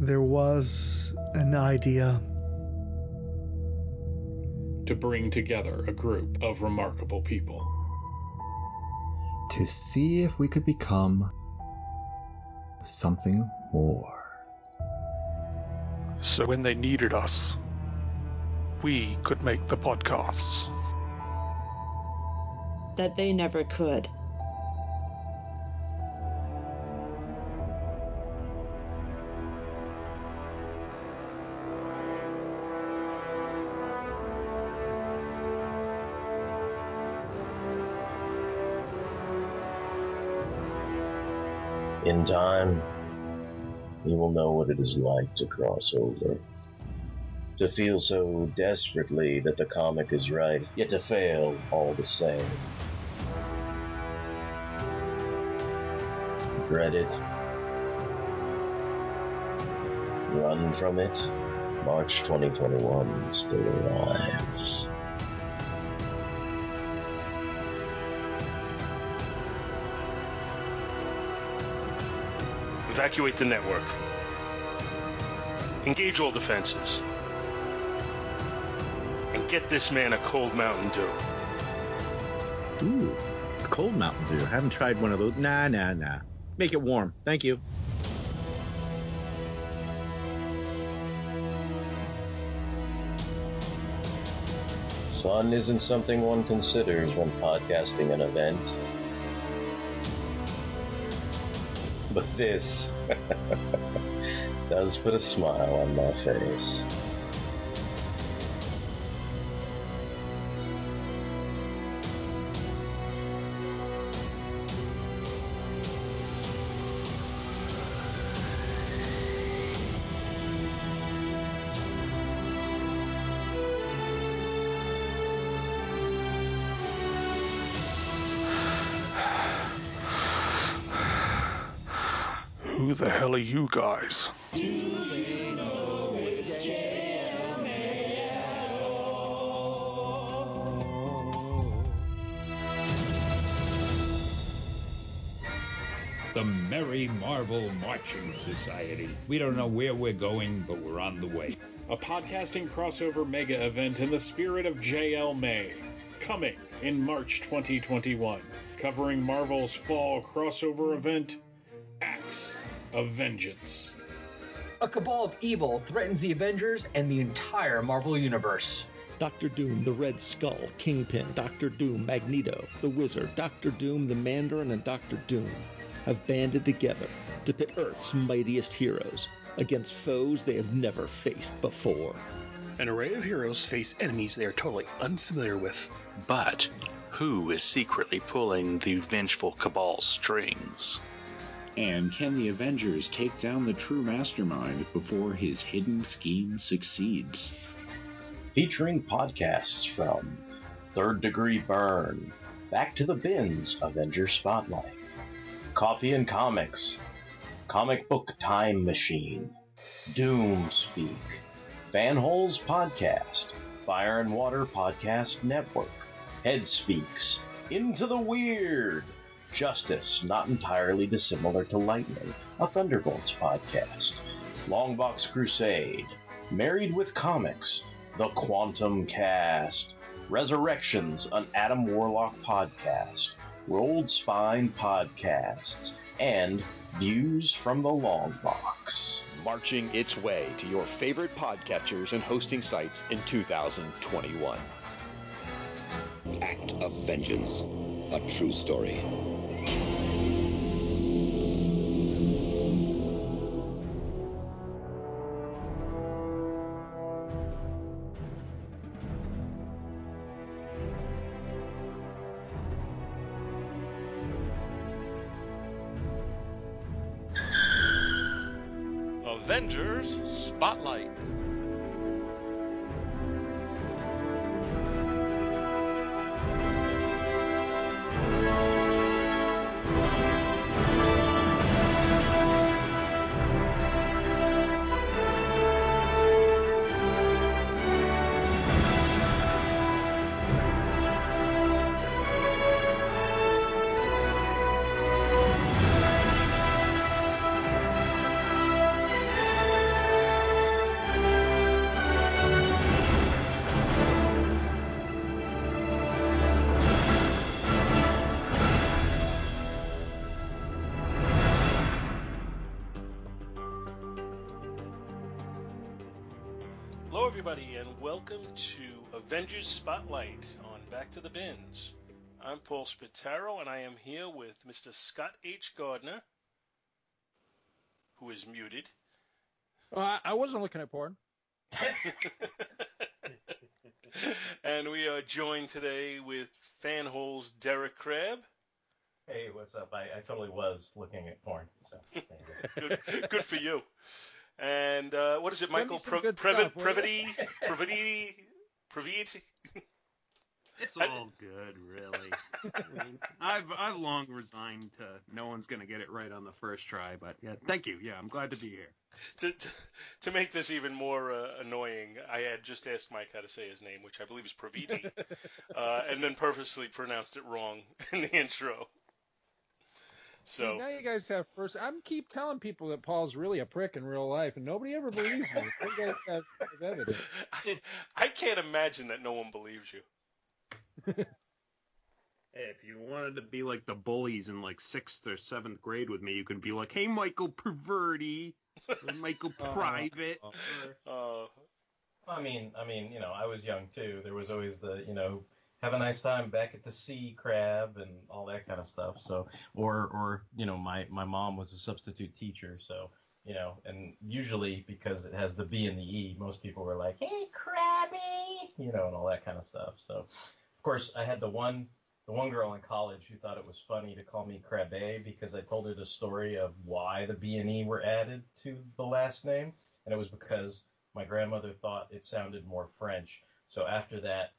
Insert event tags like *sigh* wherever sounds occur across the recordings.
there was an idea to bring together a group of remarkable people. To see if we could become something more. So when they needed us, we could make the podcasts. That they never could. In time, you will know what it is like to cross over. To feel so desperately that the comic is right, yet to fail all the same. Dread it. Run from it. March 2021 still arrives. Evacuate the network. Engage all defenses. And get this man a cold Mountain Dew. Ooh, a cold Mountain Dew. I haven't tried one of those. Nah, nah, nah. Make it warm. Thank you. Fun isn't something one considers when podcasting an event. But this *laughs* does put a smile on my face. You guys? The Merry Marvel Marching Society. We don't know where we're going, but we're on the way. A podcasting crossover mega event in the spirit of JL May. Coming in March 2021. Covering Marvel's fall crossover event, Acts of Vengeance. A cabal of evil threatens the Avengers and the entire Marvel Universe. Doctor Doom, the Red Skull, Kingpin, Doctor Doom, Magneto, the Wizard, Doctor Doom, the Mandarin, and Doctor Doom have banded together to pit Earth's mightiest heroes against foes they have never faced before. An array of heroes face enemies they are totally unfamiliar with. But who is secretly pulling the vengeful Cabal's strings? And can the Avengers take down the true mastermind before his hidden scheme succeeds? Featuring podcasts from Third Degree Burn, Back to the Bins Avenger Spotlight, Coffee and Comics, Comic Book Time Machine, Doom Speak, Fanholes Podcast, Fire and Water Podcast Network, Head Speaks, Into the Weird, Justice Not Entirely Dissimilar to Lightning, a Thunderbolts podcast, Longbox Crusade, Married with Comics, The Quantum Cast, Resurrections, an Adam Warlock podcast, Rolled Spine Podcasts, and Views from the Long Box. Marching its way to your favorite podcatchers and hosting sites in 2021. Act of Vengeance, a true story. To Avengers Spotlight on Back to the Bins. I'm Paul Spitaro, and I am here with Mr. Scott H. Gardner, who is muted. Well, I, I wasn't looking at porn. *laughs* and we are joined today with Fanhole's Derek Crabbe. Hey, what's up? I, I totally was looking at porn. So *laughs* good, good for you. And uh, what is it, Michael? Pre- Previty, Previty, *laughs* Previty, Previty. It's all good, really. I mean, I've I've long resigned to no one's gonna get it right on the first try, but yeah, thank you. Yeah, I'm glad to be here. To to, to make this even more uh, annoying, I had just asked Mike how to say his name, which I believe is Praviti, *laughs* uh, and then purposely pronounced it wrong in the intro. So See, now you guys have first. I'm keep telling people that Paul's really a prick in real life, and nobody ever believes me. You guys have, have evidence. *laughs* I, I can't imagine that no one believes you. *laughs* Hey, if you wanted to be like the bullies in like sixth or seventh grade with me, you could be like, "Hey, Michael Perverti, *laughs* or Michael Private." Uh, I mean, I mean, you know, I was young too. There was always the, you know, have a nice time back at the sea crab and all that kind of stuff. So, or, or, you know, my, my mom was a substitute teacher. So, you know, and usually because it has the B and the E, most people were like, hey, crabby, you know, and all that kind of stuff. So, of course, I had the one, the one girl in college who thought it was funny to call me Crabbe because I told her the story of why the B and E were added to the last name. And it was because my grandmother thought it sounded more French. So after that,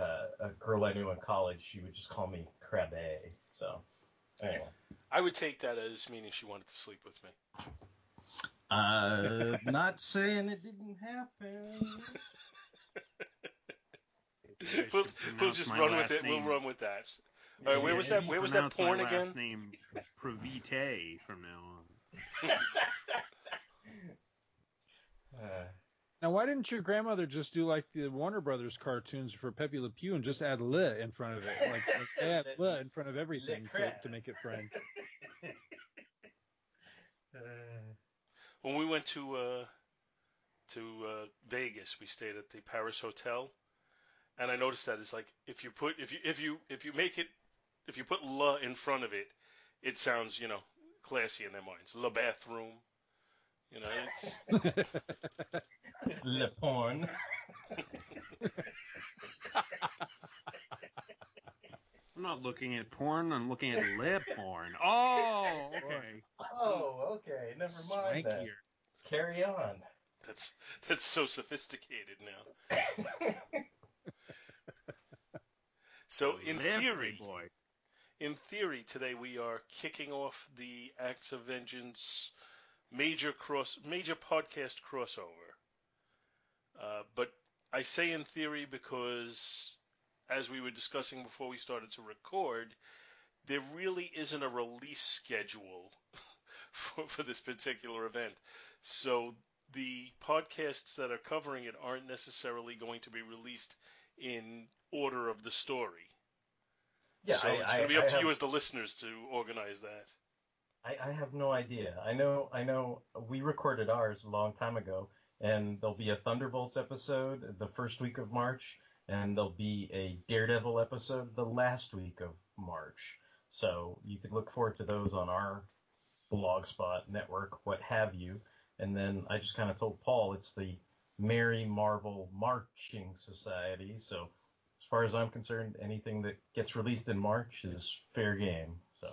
uh, a girl I knew in college, she would just call me Crabbe. So, anyway. I would take that as meaning she wanted to sleep with me. Uh, not saying it didn't happen. *laughs* we'll, we'll just run with it. Name. We'll run with that. All right, where was that? Where was that porn my again? Last name Pravite from now on. *laughs* uh, Now, why didn't your grandmother just do like the Warner Brothers cartoons for Pepe Le Pew and just add "le" in front of it? Like, like add "le" in front of everything to, to make it French. *laughs* When we went to uh, to uh, Vegas, we stayed at the Paris Hotel, and I noticed that it's like if you put if you if you if you make it if you put "la" in front of it, it sounds you know classy in their minds. Le bathroom. You know, it's *laughs* Le porn. I'm not looking at porn. I'm looking at lip porn. Oh, okay. Oh, okay. Never mind that. Swankier. Carry on. that's that's so sophisticated now. *laughs* So in Lip, theory, boy. in theory, today we are kicking off the Acts of Vengeance major cross major podcast crossover. Uh, but I say in theory because, as we were discussing before we started to record, there really isn't a release schedule *laughs* for, for this particular event. So the podcasts that are covering it aren't necessarily going to be released in order of the story. Yeah, so I- it's going to be up I to have- you as the listeners to organize that. I, I have no idea. I know I know we recorded ours a long time ago, and there'll be a Thunderbolts episode the first week of March, and there'll be a Daredevil episode the last week of March. So you could look forward to those on our Blogspot network, what have you. And then I just kind of told Paul it's the Merry Marvel Marching Society. So far as I'm concerned, anything that gets released in March is fair game. So.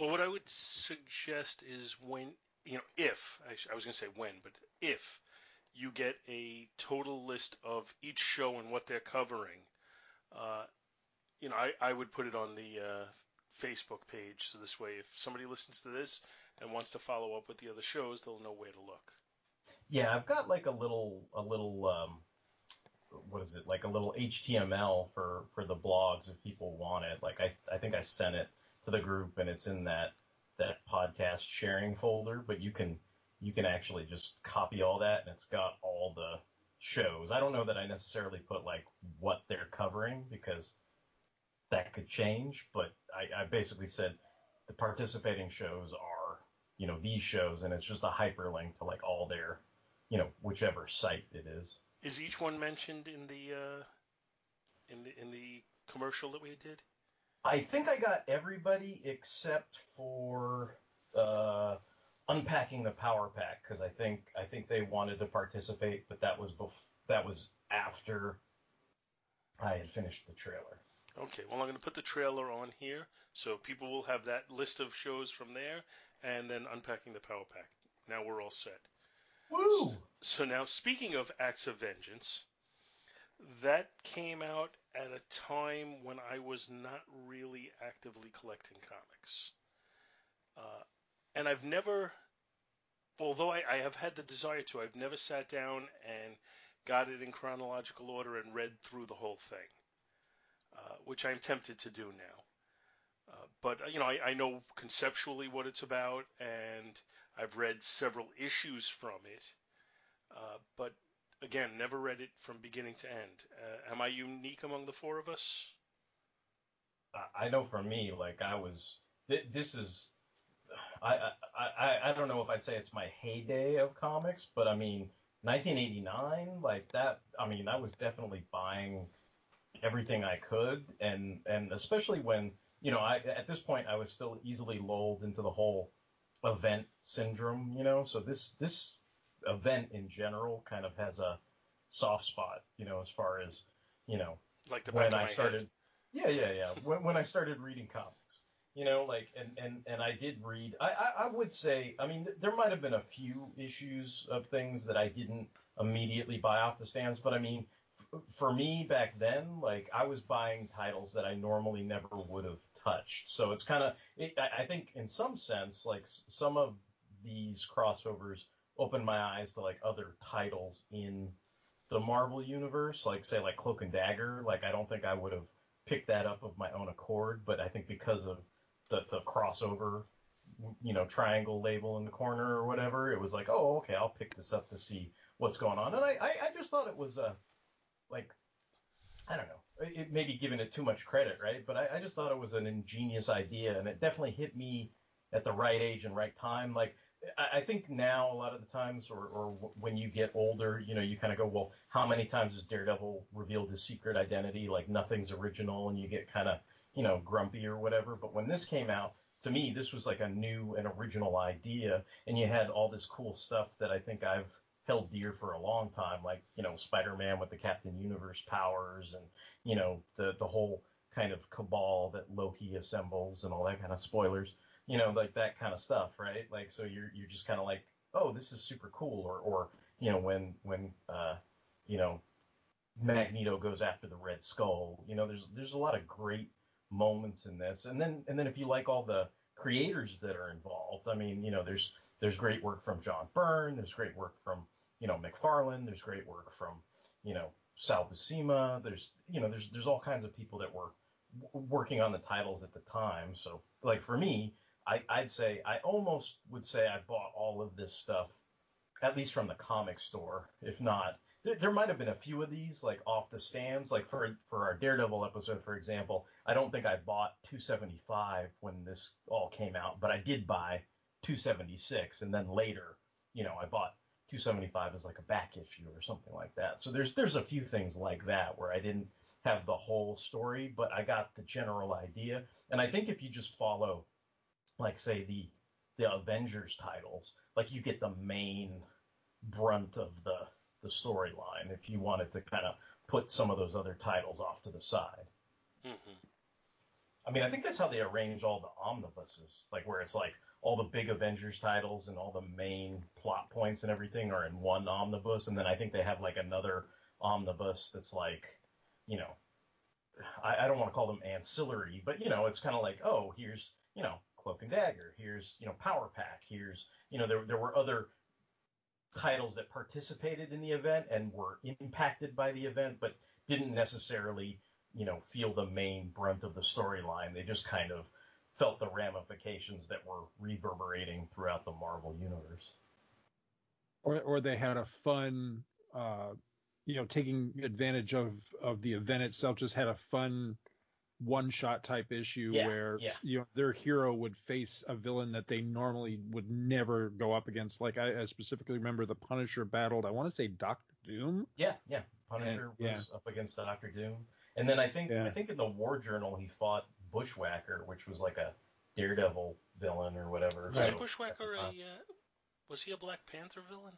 Well, what I would suggest is when, you know, if, I, sh- I was going to say when, but if you get a total list of each show and what they're covering, uh, you know, I, I would put it on the uh, Facebook page. So this way, if somebody listens to this and wants to follow up with the other shows, they'll know where to look. Yeah, I've got like a little a little um, what is it like a little HTML for for the blogs if people want it. Like I I think I sent it to the group and it's in that that podcast sharing folder. But you can you can actually just copy all that and it's got all the shows. I don't know that I necessarily put like what they're covering because that could change. But I, I basically said the participating shows are you know these shows and it's just a hyperlink to like all their you know whichever site it is. Is each one mentioned in the uh, in the in the commercial that we did? I think I got everybody except for uh, unpacking the power pack because I think I think they wanted to participate, but that was bef- that was after I had finished the trailer. Okay, well, I'm going to put the trailer on here so people will have that list of shows from there and then unpacking the power pack. Now we're all set. Woo! So, so now, speaking of Acts of Vengeance, that came out at a time when I was not really actively collecting comics. Uh, and I've never, although I, I have had the desire to, I've never sat down and got it in chronological order and read through the whole thing, uh, which I'm tempted to do now. Uh, but you know, I, I, know conceptually what it's about, and I've read several issues from it. Uh, but again, never read it from beginning to end. Uh, am I unique among the four of us? I know for me, like I was, th- this is, I, I I don't know if I'd say it's my heyday of comics, but I mean, 1989, like that. I mean, I was definitely buying everything I could, and and especially when you know, I at this point I was still easily lulled into the whole event syndrome, you know. So this this event in general kind of has a soft spot, you know, as far as you know, like the when I started. Head. Yeah, yeah, yeah. when when I started reading comics, you know, like and and and I did read. I I, I would say, I mean, there might have been a few issues of things that I didn't immediately buy off the stands, but I mean, f- for me back then, like I was buying titles that I normally never would have touched. So it's kind of, it, I think, in some sense, like some of these crossovers opened my eyes to like other titles in the Marvel universe, like say like Cloak and Dagger. Like I don't think I would have picked that up of my own accord, but I think because of the the crossover, you know, triangle label in the corner or whatever, it was like, oh, okay, I'll pick this up to see what's going on. And I I, I just thought it was a like I don't know, it may be giving it too much credit, right? But I, I just thought it was an ingenious idea, and it definitely hit me at the right age and right time. Like I think now a lot of the times, or, or when you get older, you know, you kind of go, well, how many times has Daredevil revealed his secret identity? Like nothing's original, and you get kind of, you know, grumpy or whatever. But when this came out, to me, this was like a new and original idea, and you had all this cool stuff that I think I've held dear for a long time, like you know, Spider-Man with the Captain Universe powers, and you know, the the whole kind of cabal that Loki assembles, and all that kind of spoilers you know, like that kind of stuff, right? Like, so you're you're just kind of like, oh, this is super cool, or or you know, when when uh, you know, Magneto goes after the Red Skull, you know, there's there's a lot of great moments in this, and then and then if you like all the creators that are involved, I mean, you know, there's there's great work from John Byrne, there's great work from you know McFarlane, there's great work from you know Sal Buscema, there's you know there's there's all kinds of people that were working on the titles at the time. So like for me, I, I'd say I almost would say I bought all of this stuff, at least from the comic store. If not, there, there might have been a few of these like off the stands. Like for for our Daredevil episode, for example, I don't think I bought 275 when this all came out, but I did buy 276, and then later, you know, I bought 275 as like a back issue or something like that. So there's there's a few things like that where I didn't have the whole story, but I got the general idea. And I think if you just follow like say the the Avengers titles, like you get the main brunt of the the storyline if you wanted to kind of put some of those other titles off to the side. Mm-hmm. I mean, I think that's how they arrange all the omnibuses, like where it's like all the big Avengers titles and all the main plot points and everything are in one omnibus, and then I think they have like another omnibus that's like, you know, I, I don't want to call them ancillary, but you know, it's kind of like, oh, here's you know Cloak and Dagger. Here's you know Power Pack. Here's you know there there were other titles that participated in the event and were impacted by the event, but didn't necessarily you know feel the main brunt of the storyline. They just kind of felt the ramifications that were reverberating throughout the Marvel universe. Or or they had a fun. Uh, you know, taking advantage of of the event itself, just had a fun one shot type issue Yeah, where yeah. you know their hero would face a villain that they normally would never go up against. Like I, I specifically remember the Punisher battled. I want to say Doctor Doom. Yeah, yeah. Punisher And- was up against Doctor Doom, and then I think Yeah. I think in the War Journal he fought Bushwhacker, which was like a Daredevil villain or whatever. Was So- Bushwhacker a uh, was he a Black Panther villain?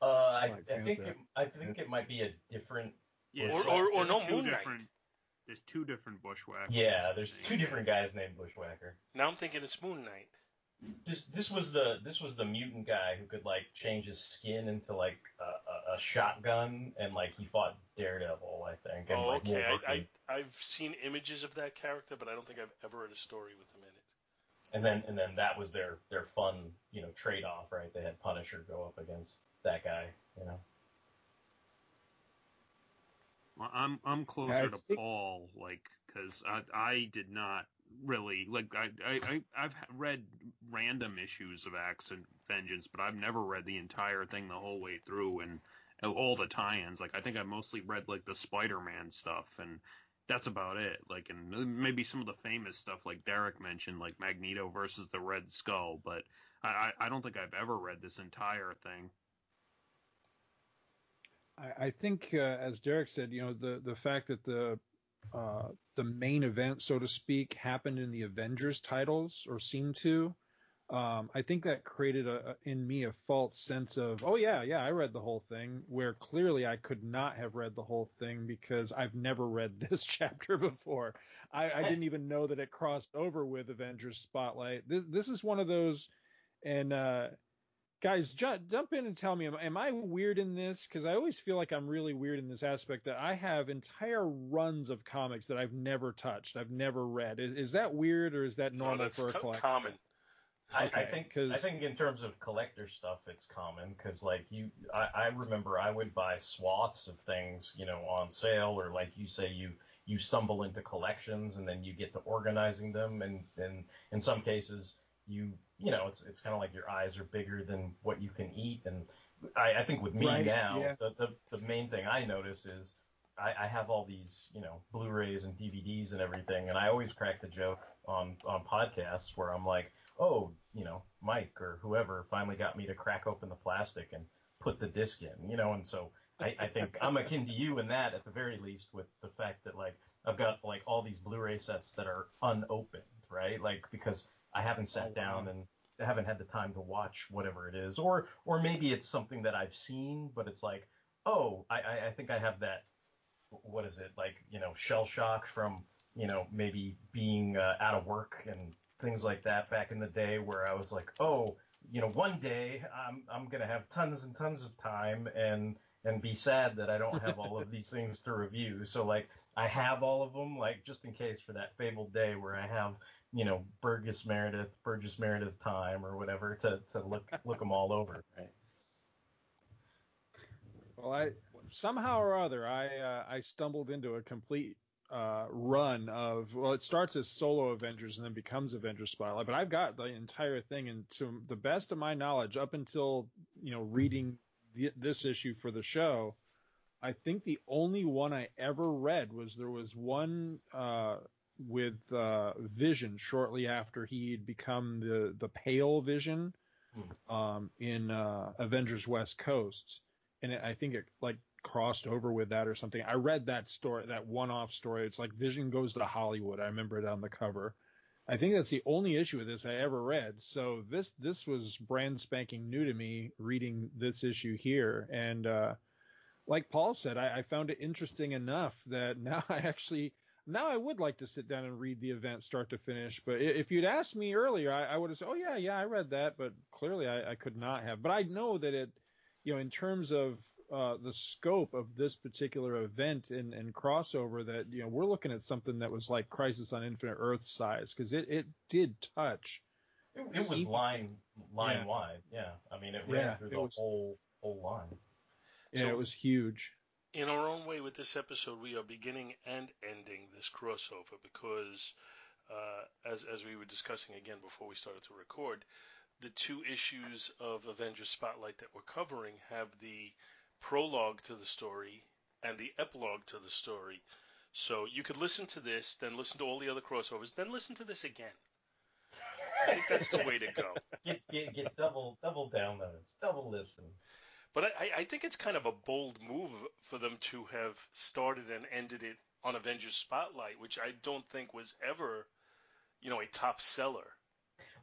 Uh, I, Black I think it, I think it might be a different. Yeah, Or- or- or no, two Moon Knight. Different- There's two different bushwhackers. Yeah, there's two different guys named Bushwhacker. Now I'm thinking it's Moon Knight. This this was the this was the mutant guy who could like change his skin into like a, a, a shotgun and like he fought Daredevil, I think. And, oh, like, okay. I, I I've seen images of that character, but I don't think I've ever read a story with him in it. And then and then that was their their fun you know trade off, right? They had Punisher go up against that guy, you know. I'm I'm closer to Paul, like, because I I did not really like I I I've read random issues of Axe and Vengeance, but I've never read the entire thing the whole way through and uh, all the tie-ins. Like I think I mostly read like the Spider-Man stuff and. That's about it. Like, and maybe some of the famous stuff, like Derek mentioned, like Magneto versus the Red Skull. But I I don't think I've ever read this entire thing. I, I think, uh, as Derek said, you know, the the fact that the uh, the main event, so to speak, happened in the Avengers titles or seemed to. Um, I think that created a, a- in me a false sense of, oh yeah, yeah, I read the whole thing, where clearly I could not have read the whole thing because I've never read *laughs* this chapter before. I, I didn't even know that it crossed over with Avengers Spotlight. This this is one of those, and uh, guys, ju- jump in and tell me, am, am I weird in this? Because I always feel like I'm really weird in this aspect that I have entire runs of comics that I've never touched, I've never read. Is, is that weird or is that No, normal that's for a collector? common. I, I Okay, think 'cause- I think in terms of collector stuff, it's common because like you, I, I remember I would buy swaths of things, you know, on sale or like you say you you stumble into collections and then you get to organizing them and and in some cases you you know it's it's kind of like your eyes are bigger than what you can eat and I, I think with me Right, now yeah. the, the the main thing I notice is I, I have all these, you know, Blu-rays and DVDs and everything, and I always crack the joke on on podcasts where I'm like, oh, you know, Mike or whoever finally got me to crack open the plastic and put the disc in, you know, and so I, I think I'm akin to you in that at the very least with the fact that like I've got like all these Blu-ray sets that are unopened, right? Like because I haven't sat Oh, down and I haven't had the time to watch whatever it is, or or maybe it's something that I've seen, but it's like, oh, I, I, I think I have that what is it? Like you know shell shock from you know maybe being uh, out of work and things like that back in the day where I was like oh you know one day I'm I'm gonna have tons and tons of time and and be sad that I don't have all of *laughs* these things to review. So like I have all of them like just in case for that fabled day where I have you know Burgess Meredith Burgess Meredith time or whatever to to look look them all over *laughs* right. Well, I somehow or other I uh, I stumbled into a complete uh, run of well, it starts as solo Avengers and then becomes Avengers Spotlight, but I've got the entire thing, and to the best of my knowledge, up until you know reading the, this issue for the show, I think the only one I ever read was there was one uh, with uh, Vision shortly after he'd become the the Pale Vision um, in uh, Avengers West Coast, and it, I think it like crossed over with that or something. I read that story, that one-off story. It's like Vision goes to Hollywood. I remember it on the cover. I think that's the only issue of this I ever read. So this this was brand spanking new to me reading this issue here, and uh, like Paul said, I, I found it interesting enough that *laughs* now I actually now I would like to sit down and read the event start to finish. But if you'd asked me earlier, I, I would have said, oh yeah, yeah, I read that, but clearly I, I could not have. But I know that it, you know, in terms of uh, the scope of this particular event and, and crossover, that you know we're looking at something that was like Crisis on Infinite Earth size because it it did touch. It, it was line line Yeah. wide, yeah. I mean, it Yeah, ran through the was- whole whole line. Yeah, So- it was huge. In our own way with this episode, we are beginning and ending this crossover because, uh, as as we were discussing again before we started to record, the two issues of Avengers Spotlight that we're covering have the prologue to the story and the epilogue to the story. So you could listen to this, then listen to all the other crossovers, then listen to this again. I think that's the way to go. *laughs* Get get, get double double downloads, double listen. But I, I think it's kind of a bold move for them to have started and ended it on Avengers Spotlight, which I don't think was ever, you know, a top seller.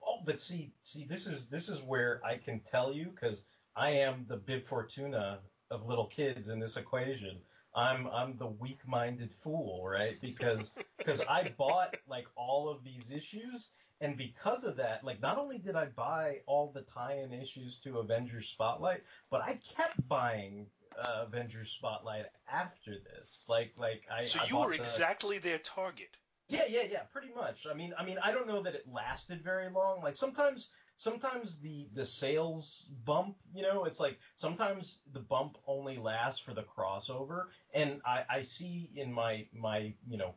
Oh, but see, see, this is this is where I can tell you because I am the bib fortuna of little kids in this equation. I'm I'm the weak-minded fool, right? Because because I bought like all of these issues, and because of that, like not only did I buy all the tie-in issues to Avengers Spotlight, but I kept buying uh, Avengers Spotlight after this. Like like I So I you were the- exactly their target. yeah, yeah, yeah, pretty much. I mean, I mean, I don't know that it lasted very long. Like sometimes, sometimes the the sales bump, you know, it's like sometimes the bump only lasts for the crossover, and I I see in my my you know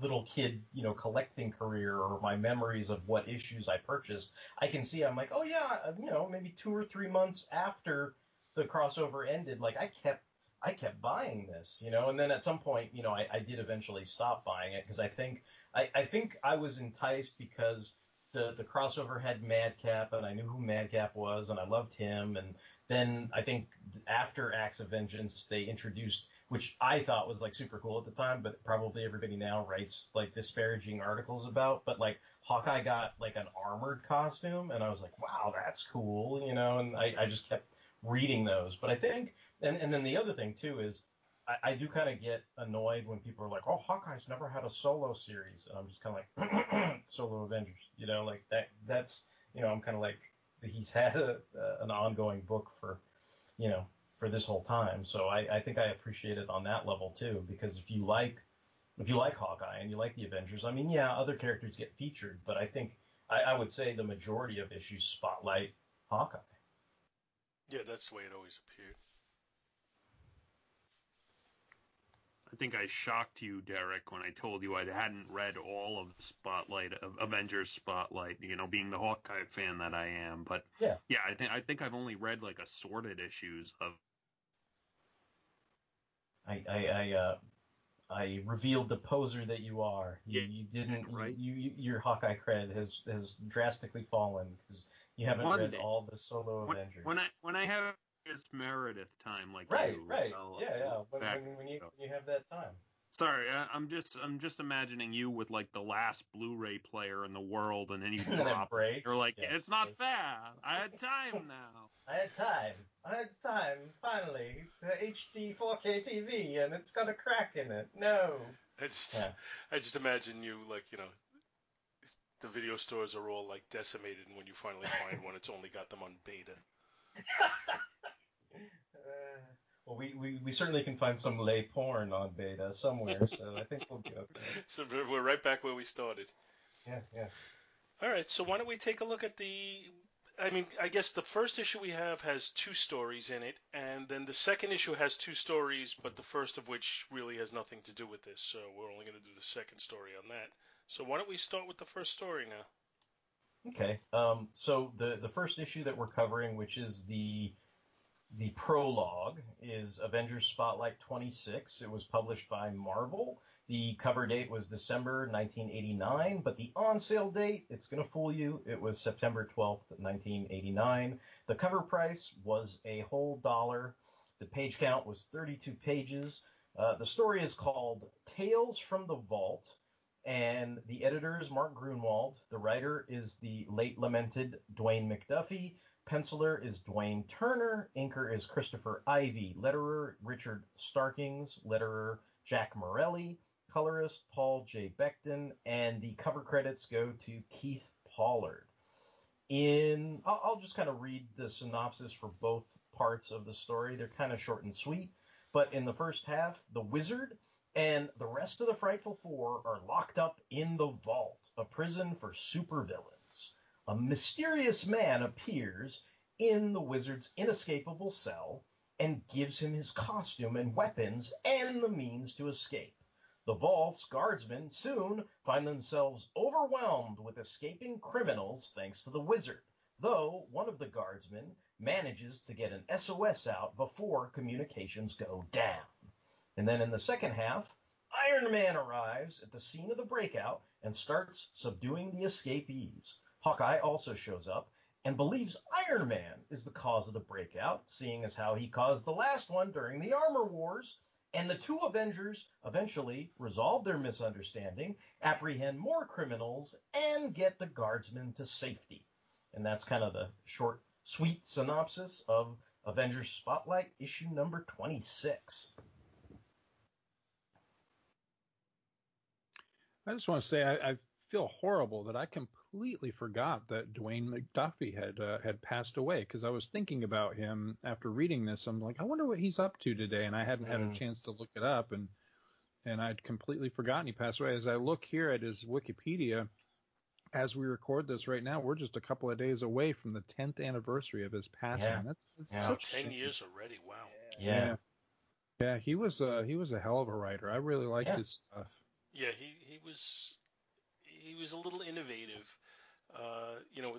little kid you know collecting career or my memories of what issues I purchased, I can see I'm like, oh yeah, uh, you know, maybe two or three months after the crossover ended, like I kept I kept buying this, you know, and then at some point, you know, I, I did eventually stop buying it because I think I, I think I was enticed because the the crossover had Madcap and I knew who Madcap was and I loved him. And then I think after Acts of Vengeance they introduced which I thought was like super cool at the time, but probably everybody now writes like disparaging articles about. But like Hawkeye got like an armored costume, and I was like, wow, that's cool, you know. And I, I just kept reading those. But I think, and and then the other thing too is, I, I do kind of get annoyed when people are like, oh, Hawkeye's never had a solo series, and I'm just kind of like, *clears throat* solo Avengers, you know, like that. That's you know, I'm kind of like, he's had a, an ongoing book for, you know, for this whole time. So I, I think I appreciate it on that level too, because if you like if you like Hawkeye and you like the Avengers, I mean, yeah, other characters get featured, but I think I, I would say the majority of issues spotlight Hawkeye. Yeah, that's the way it always appeared. I think I shocked you, Derek, when I told you I hadn't read all of Spotlight, of Avengers Spotlight. You know, being the Hawkeye fan that I am, but yeah, yeah, I think I think I've only read like assorted issues of. I I I, uh, I revealed the poser that you are. You, you didn't. right. You, you your Hawkeye cred has has drastically fallen because you haven't One read day. all the solo When, Avengers. when I when I have this Meredith time like right, you, right, I'll- yeah, yeah. When, when, when you when you have that time. Sorry, I, I'm just I'm just imagining you with like the last Blu-ray player in the world, and then *laughs* you And it drop. it. breaks, You're like, yes, it's not fair. I had time now. *laughs* I had time. I had time. Finally, the HD 4K TV, and it's got a crack in it. No. I just Yeah. I just imagine you like you know the video stores are all like decimated, and when you finally find one, it's only got them on beta. *laughs* Well, we, we, we certainly can find some lay porn on beta somewhere, *laughs* so I think we'll be okay. So we're- we're right back where we started. Yeah, yeah. All right, so why don't we take a look at the? I mean, I guess the first issue we have has two stories in it, and then the second issue has two stories, but the first of which really has nothing to do with this. So we're only going to do the second story on that. So why don't we start with the first story now? Okay. Um, so the the first issue that we're covering, which is the the prologue, is Avengers Spotlight 26. It was published by Marvel. The cover date was December 1989, but the on sale date, it's going to fool you, it was September 12th, 1989. The cover price was a whole dollar. The page count was 32 pages. Uh, the story is called Tales from the Vault, and the editor is Mark Gruenwald. The writer is the late lamented Dwayne McDuffie. Penciler is Dwayne Turner. Inker is Christopher Ivy. Letterer Richard Starkings. Letterer Jack Morelli. Colorist Paul J. Becton. And the cover credits go to Keith Pollard. In I'll, I'll just kind of read the synopsis for both parts of the story. They're kind of short and sweet. But in the first half, the wizard and the rest of the Frightful Four are locked up in the vault, a prison for supervillains. A mysterious man appears in the wizard's inescapable cell and gives him his costume and weapons and the means to escape. The vault's guardsmen soon find themselves overwhelmed with escaping criminals thanks to the wizard, though one of the guardsmen manages to get an SOS out before communications go down. And then in the second half, Iron Man arrives at the scene of the breakout and starts subduing the escapees. Hawkeye also shows up and believes Iron Man is the cause of the breakout, seeing as how he caused the last one during the Armor Wars. And the two Avengers eventually resolve their misunderstanding, apprehend more criminals, and get the guardsmen to safety. And that's kind of the short, sweet synopsis of Avengers Spotlight issue number 26. I just want to say I, I feel horrible that I completely forgot that Dwayne McDuffie had uh, had passed away because I was thinking about him after reading this. I'm like, I wonder what he's up to today, and I hadn't had a Mm. chance to look it up, and and I'd completely forgotten he passed away. As I look here at his Wikipedia, as we record this right now, we're just a couple of days away from the 10th anniversary of his passing. Yeah. That's, that's Yeah. such Ten shame. years already. Wow. Yeah. yeah. he was uh, he was a hell of a writer. I really liked Yeah. his stuff. Yeah, he he was he was a little innovative. Uh, you know,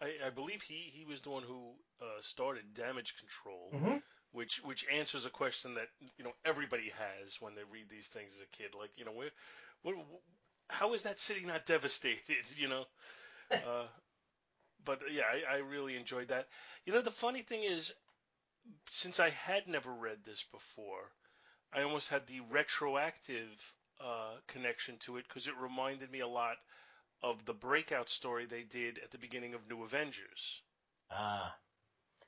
I, I believe he he was the one who uh, started damage control, Mhm. which which answers a question that you know everybody has when they read these things as a kid. Like, you know, where, what, how is that city not devastated? *laughs* You know. *laughs* Uh, but yeah, I, I really enjoyed that. You know, the funny thing is, since I had never read this before, I almost had the retroactive uh, connection to it because it reminded me a lot of the breakout story they did at the beginning of New Avengers. Ah.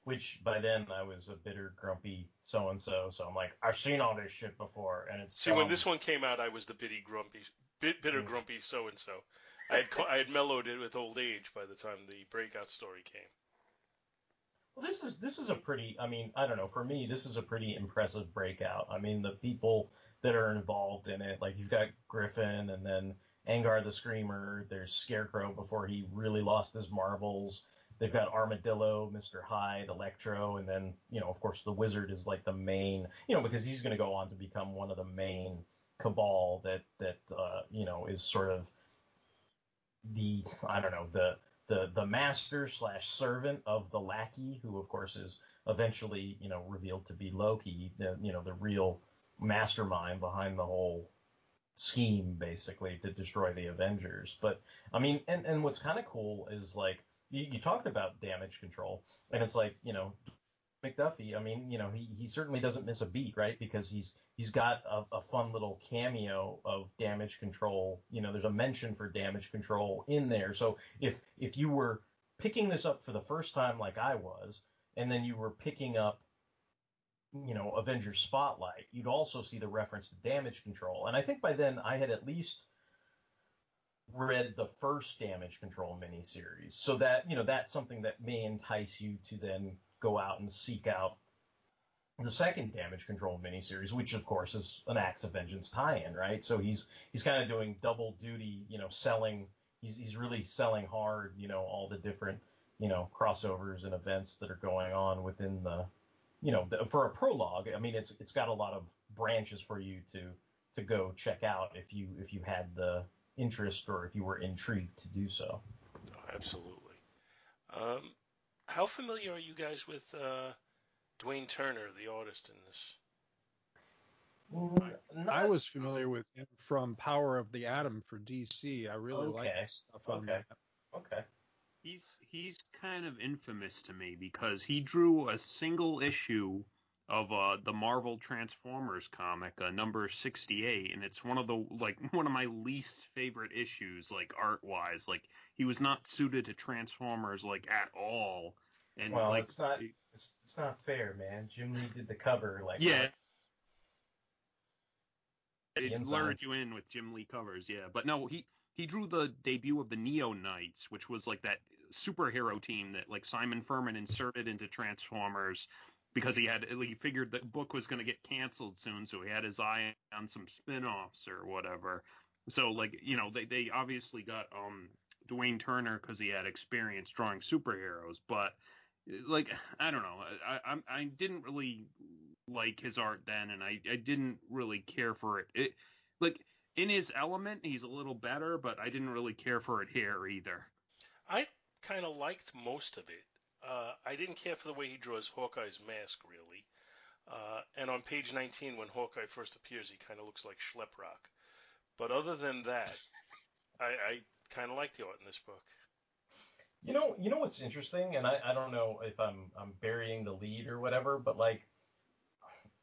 Which by then I was a bitter, grumpy so and so. So I'm like, I've seen all this shit before, and it's See, when this one came out, I was the bitty grumpy, bit bitter Mm. grumpy so and so. I had I had mellowed it with old age by the time the breakout story came. Well, this is this is a pretty. I mean, I don't know. For me, this is a pretty impressive breakout. I mean, the people that are involved in it, like you've got Griffin, and then Angar the Screamer. There's Scarecrow before he really lost his marbles. They've got Armadillo, Mr. Hyde, Electro, and then you know, of course, the Wizard is like the main. You know, because he's going to go on to become one of the main cabal that that uh, you know is sort of the I don't know the the the master slash servant of the lackey, who of course is eventually you know revealed to be Loki, the you know the real mastermind behind the whole scheme, basically to destroy the Avengers. But I mean, and and what's kind of cool is like you, you talked about damage control, and it's like you know McDuffie, I mean, you know, he, he certainly doesn't miss a beat, right? Because he's he's got a, a fun little cameo of damage control. You know, there's a mention for damage control in there. So if if you were picking this up for the first time like I was, and then you were picking up, you know, Avengers Spotlight, you'd also see the reference to damage control. And I think by then I had at least read the first damage control miniseries. So that, you know, that's something that may entice you to then go out and seek out the second damage control miniseries, which of course is an Acts of Vengeance tie-in, right? So he's he's kind of doing double duty, you know, selling. He's he's really selling hard, you know, all the different, you know, crossovers and events that are going on within the, you know, the, for a prologue. I mean, it's it's got a lot of branches for you to to go check out if you if you had the interest or if you were intrigued to do so. Oh, absolutely. Um, how familiar are you guys with uh, Dwayne Turner, the artist in this? I was familiar with him from Power of the Atom for DC. I really like Okay. his stuff on Okay. that. Okay. He's he's kind of infamous to me because he drew a single issue of uh, the Marvel Transformers comic, uh, number 68, and it's one of the like *laughs* one of my least favorite issues, like art wise. Like he was not suited to Transformers like at all, and well, like it's not it's, it's not fair, man. Jim Lee did the cover like yeah. The It insides. lured you in with Jim Lee covers, yeah. But no, he he drew the debut of the Neo Knights, which was like that superhero team that like Simon Furman inserted into Transformers because he had he figured the book was going to get canceled soon, so he had his eye on some spin-offs or whatever. So like you know they they obviously got um Dwayne Turner because he had experience drawing superheroes, but like I don't know, I I, I didn't really like his art then, and I I didn't really care for it. It like in his element he's a little better, but I didn't really care for it here either. I kind of liked most of it. Uh, I didn't care for the way he draws Hawkeye's mask, really. Uh, and on page 19, when Hawkeye first appears, he kind of looks like Schleprock. But other than that, *laughs* I, I kind of like the art in this book. You know, you know what's interesting, and I, I don't know if I'm I'm burying the lead or whatever, but like,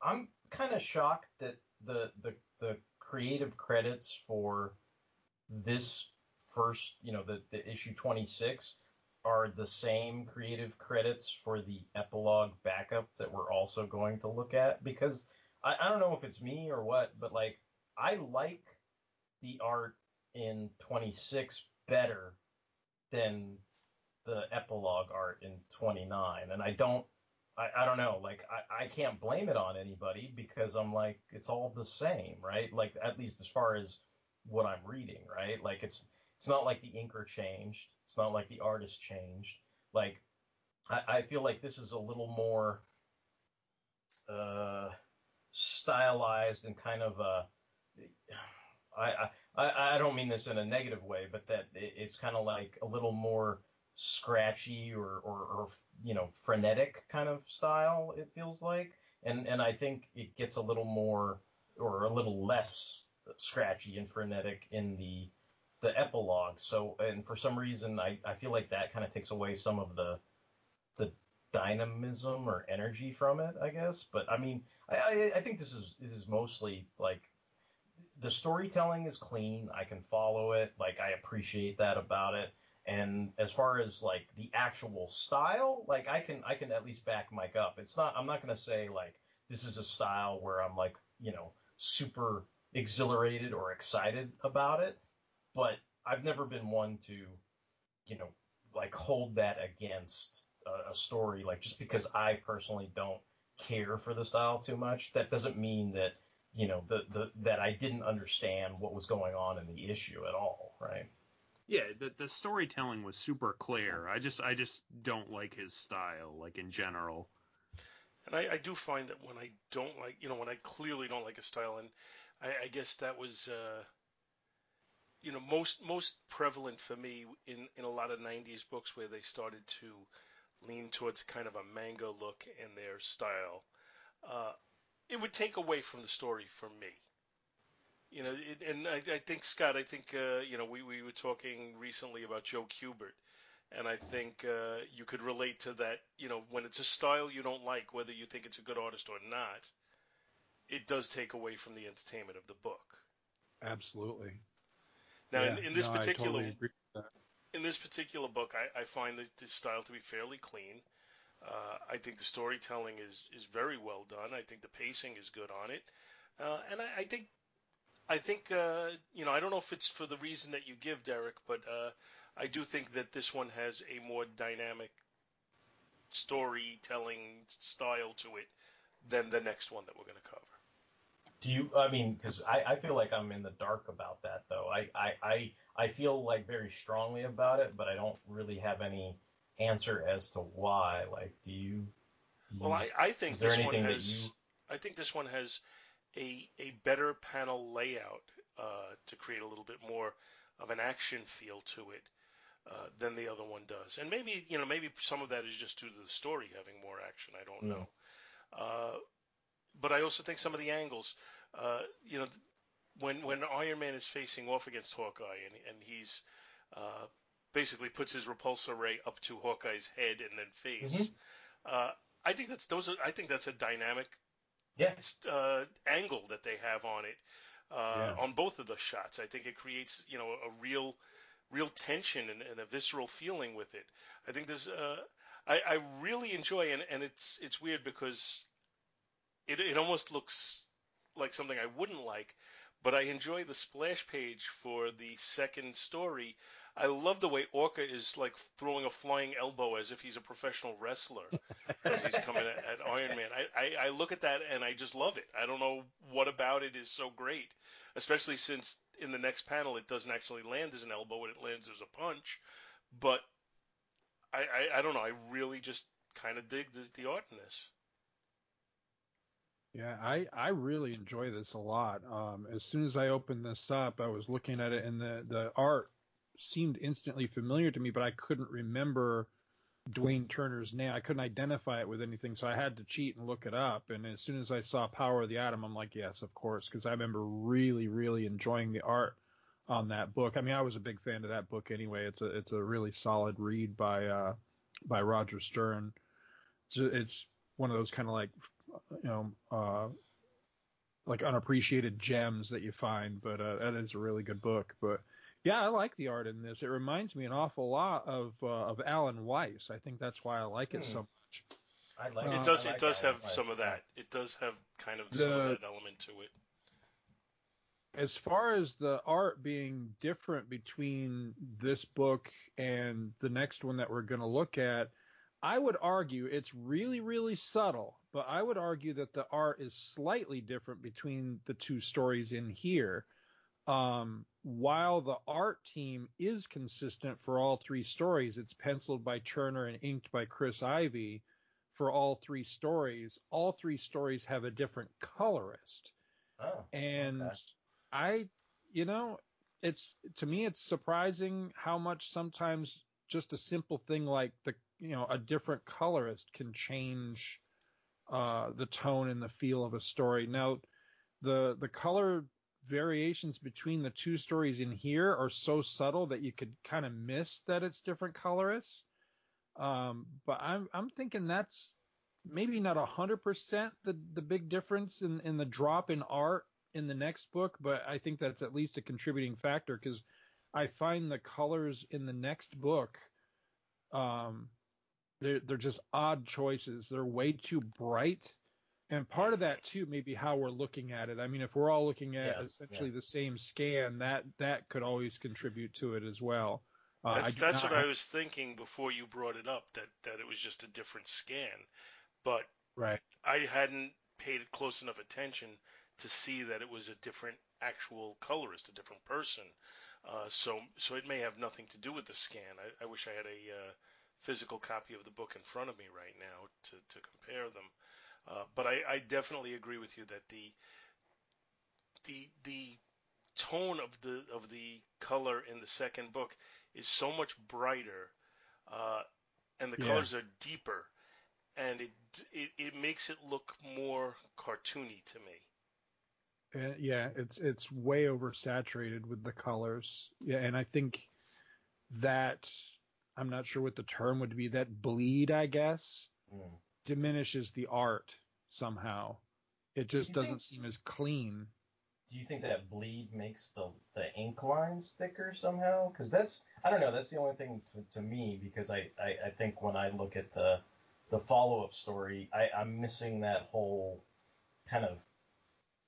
I'm kind of shocked that the the the creative credits for this first, you know, the, the issue 26 are the same creative credits for the epilogue backup that we're also going to look at? Because I, I don't know if it's me or what, but like I like the art in 26 better than the epilogue art in 29 and I don't I, I don't know. Like I, I can't blame it on anybody because I'm like it's all the same right? Like at least as far as what I'm reading right? Like it's it's not like the inker changed. It's not like the artist changed. Like I, I feel like this is a little more uh, stylized and kind of uh, I, I I don't mean this in a negative way, but that it, it's kind of like a little more scratchy or, or, or you know frenetic kind of style. It feels like, and and I think it gets a little more or a little less scratchy and frenetic in the the epilogue. So, and for some reason, I, I feel like that kind of takes away some of the the dynamism or energy from it, I guess. But I mean, I, I, I think this is this is mostly like the storytelling is clean. I can follow it. Like I appreciate that about it. And as far as like the actual style, like I can I can at least back Mike up. It's not I'm not gonna say like this is a style where I'm like you know super exhilarated or excited about it but I've never been one to, you know, like hold that against a, a story. Like just because I personally don't care for the style too much, that doesn't mean that you know the, the that I didn't understand what was going on in the issue at all, right? Yeah, the the storytelling was super clear. I just I just don't like his style, like in general. And I, I do find that when I don't like, you know, when I clearly don't like a style, and I, I guess that was uh, you know most most prevalent for me in in a lot of 90s books where they started to lean towards kind of a manga look in their style uh, it would take away from the story for me. You know it, and I, I, think scott i think uh, you know we, we were talking recently about joe kubert and i think uh, you could relate to that you know when it's a style you don't like whether you think it's a good artist or not it does take away from the entertainment of the book. Absolutely now, yeah, in, in, this no, particular totally in this particular book, I, I find the, the, style to be fairly clean. Uh, I think the storytelling is is very well done. I think the pacing is good on it, uh, and I, I, think I think uh, you know I don't know if it's for the reason that you give, Derek, but uh, I do think that this one has a more dynamic storytelling style to it than the next one that we're going to cover. Do you? I mean, because I, I feel like I'm in the dark about that though. I, I I I feel like very strongly about it, but I don't really have any answer as to why. Like, do you? Do well, I, I think this one has. You... I think this one has a a better panel layout uh, to create a little bit more of an action feel to it uh, than the other one does. And maybe you know maybe some of that is just due to the story having more action. I don't mm. know. Uh, but I also think some of the angles, uh, you know, when when Iron Man is facing off against Hawkeye and and he's uh, basically puts his repulsor ray up to Hawkeye's head and then face. Mm-hmm. Uh, I think that's those. Are, I think that's a dynamic yes. uh, angle that they have on it uh, yeah. on both of the shots. I think it creates you know a real real tension and, and a visceral feeling with it. I think there's. Uh, I, I really enjoy and, and it's it's weird because it, it almost looks like something I wouldn't like, but I enjoy the splash page for the second story. I love the way Orca is like throwing a flying elbow as if he's a professional wrestler *laughs* as he's coming at, at Iron Man. I, I, I look at that and I just love it. I don't know what about it is so great, especially since in the next panel it doesn't actually land as an elbow it lands as a punch. But I, I, I don't know. I really just kind of dig the, the art in this. Yeah, I, I really enjoy this a lot. Um, as soon as I opened this up, I was looking at it, and the, the art seemed instantly familiar to me, but I couldn't remember Dwayne Turner's name. I couldn't identify it with anything, so I had to cheat and look it up. And as soon as I saw Power of the Atom, I'm like, yes, of course, because I remember really, really enjoying the art on that book. I mean, I was a big fan of that book anyway. It's a it's a really solid read by uh, by Roger Stern. It's it's one of those kind of like you know uh, like unappreciated gems that you find, but uh, that is a really good book. But yeah, I like the art in this. It reminds me an awful lot of uh, of Alan Weiss. I think that's why I like it Hmm. so much. I like it Uh, does. I it does Alan have Weiss. some of that. It does have kind of some The- of that element to it. as far as the art being different between this book and the next one that we're going to look at, I would argue it's really, really subtle, but I would argue that the art is slightly different between the two stories in here. Um, while the art team is consistent for all three stories, it's penciled by Turner and inked by Chris Ivy for all three stories. All three stories have a different colorist Oh, and okay. I, you know, it's to me it's surprising how much sometimes just a simple thing like the you know a different colorist can change uh, the tone and the feel of a story. Now, the the color variations between the two stories in here are so subtle that you could kind of miss that it's different colorists. Um, but I'm I'm thinking that's maybe not hundred percent the the big difference in in the drop in art in the next book, but I think that's at least a contributing factor because I find the colors in the next book, um, they're they're just odd choices. They're way too bright, and part of that too may be how we're looking at it. I mean, if we're all looking at Yeah, essentially the same scan, that that could always contribute to it as well. Uh, That's that's not what I was thinking before you brought it up that that it was just a different scan, but right. I hadn't paid close enough attention to see that it was a different actual colorist, a different person. Uh, so so it may have nothing to do with the scan. I, I wish I had a uh, physical copy of the book in front of me right now to, to compare them. Uh, but I, I definitely agree with you that the the the tone of the of the color in the second book is so much brighter, uh, and the Yeah. colors are deeper, and it, it it makes it look more cartoony to me. Uh, yeah, it's it's way oversaturated with the colors. Yeah, and I think that I'm not sure what the term would be. That bleed, I guess, Mm. diminishes the art somehow. It just you doesn't think- seem as clean. Do you think that bleed makes the the ink lines thicker somehow? Because that's I don't know. That's the only thing to, to me because I, I, I think when I look at the the follow up story, I, I'm missing that whole kind of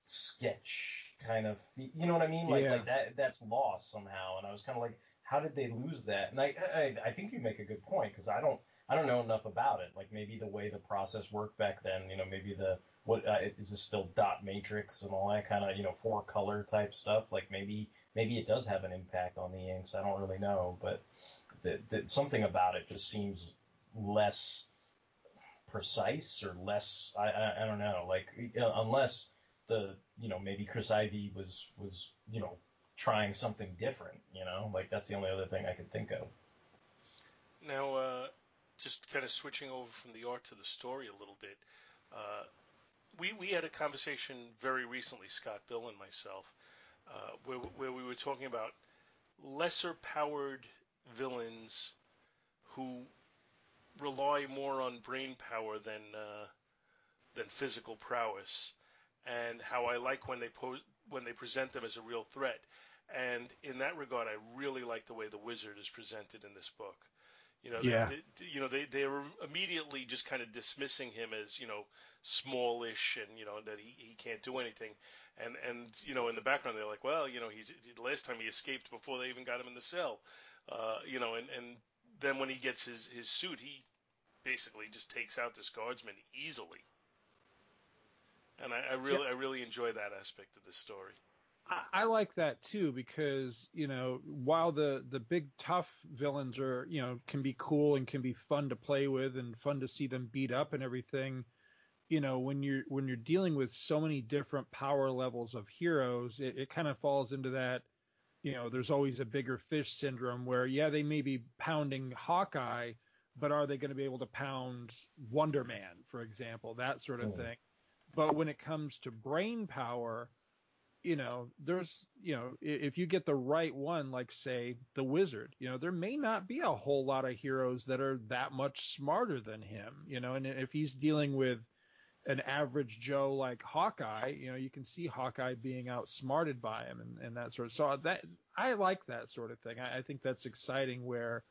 sketch kind of you know what I mean? Like Yeah. like that that's lost somehow. And I was kind of like, how did they lose that? And I I, I think you make a good point because I don't I don't know enough about it. Like maybe the way the process worked back then. You know maybe the what uh, is this still dot matrix and all that kind of you know four color type stuff like maybe maybe it does have an impact on the inks i don't really know but the, the, something about it just seems less precise or less i i, I don't know like unless the you know maybe chris ivy was was you know trying something different you know like that's the only other thing i could think of Now, uh, just kind of switching over from the art to the story a little bit. Uh, we we had a conversation very recently, Scott, Bill, and myself, uh, where where we were talking about lesser powered villains who rely more on brain power than uh, than physical prowess, and how I like when they pose when they present them as a real threat. And in that regard, I really like the way the wizard is presented in this book. You know, Yeah. they, they- you know, they they were immediately just kind of dismissing him as you know smallish and you know that he, he can't do anything, and and you know in the background they're like, well, you know, he's the last time he escaped before they even got him in the cell, uh, you know, and and then when he gets his his suit, he basically just takes out this guardsman easily, and I, I really I really enjoy that aspect of the story. I, I like that too because you know while the the big tough villains are you know can be cool and can be fun to play with and fun to see them beat up and everything you know when you're when you're dealing with so many different power levels of heroes it, it kind of falls into that you know there's always a bigger fish syndrome where yeah they may be pounding hawkeye but are they going to be able to pound Wonder Man, for example, that sort of Mm. thing? But when it comes to brain power, you know, there's, you know, if you get the right one, like say the Wizard, you know, there may not be a whole lot of heroes that are that much smarter than him, you know, and if he's dealing with an average Joe like Hawkeye, you know, you can see Hawkeye being outsmarted by him and, and that sort of. So that I like that sort of thing. I, I think that's exciting where,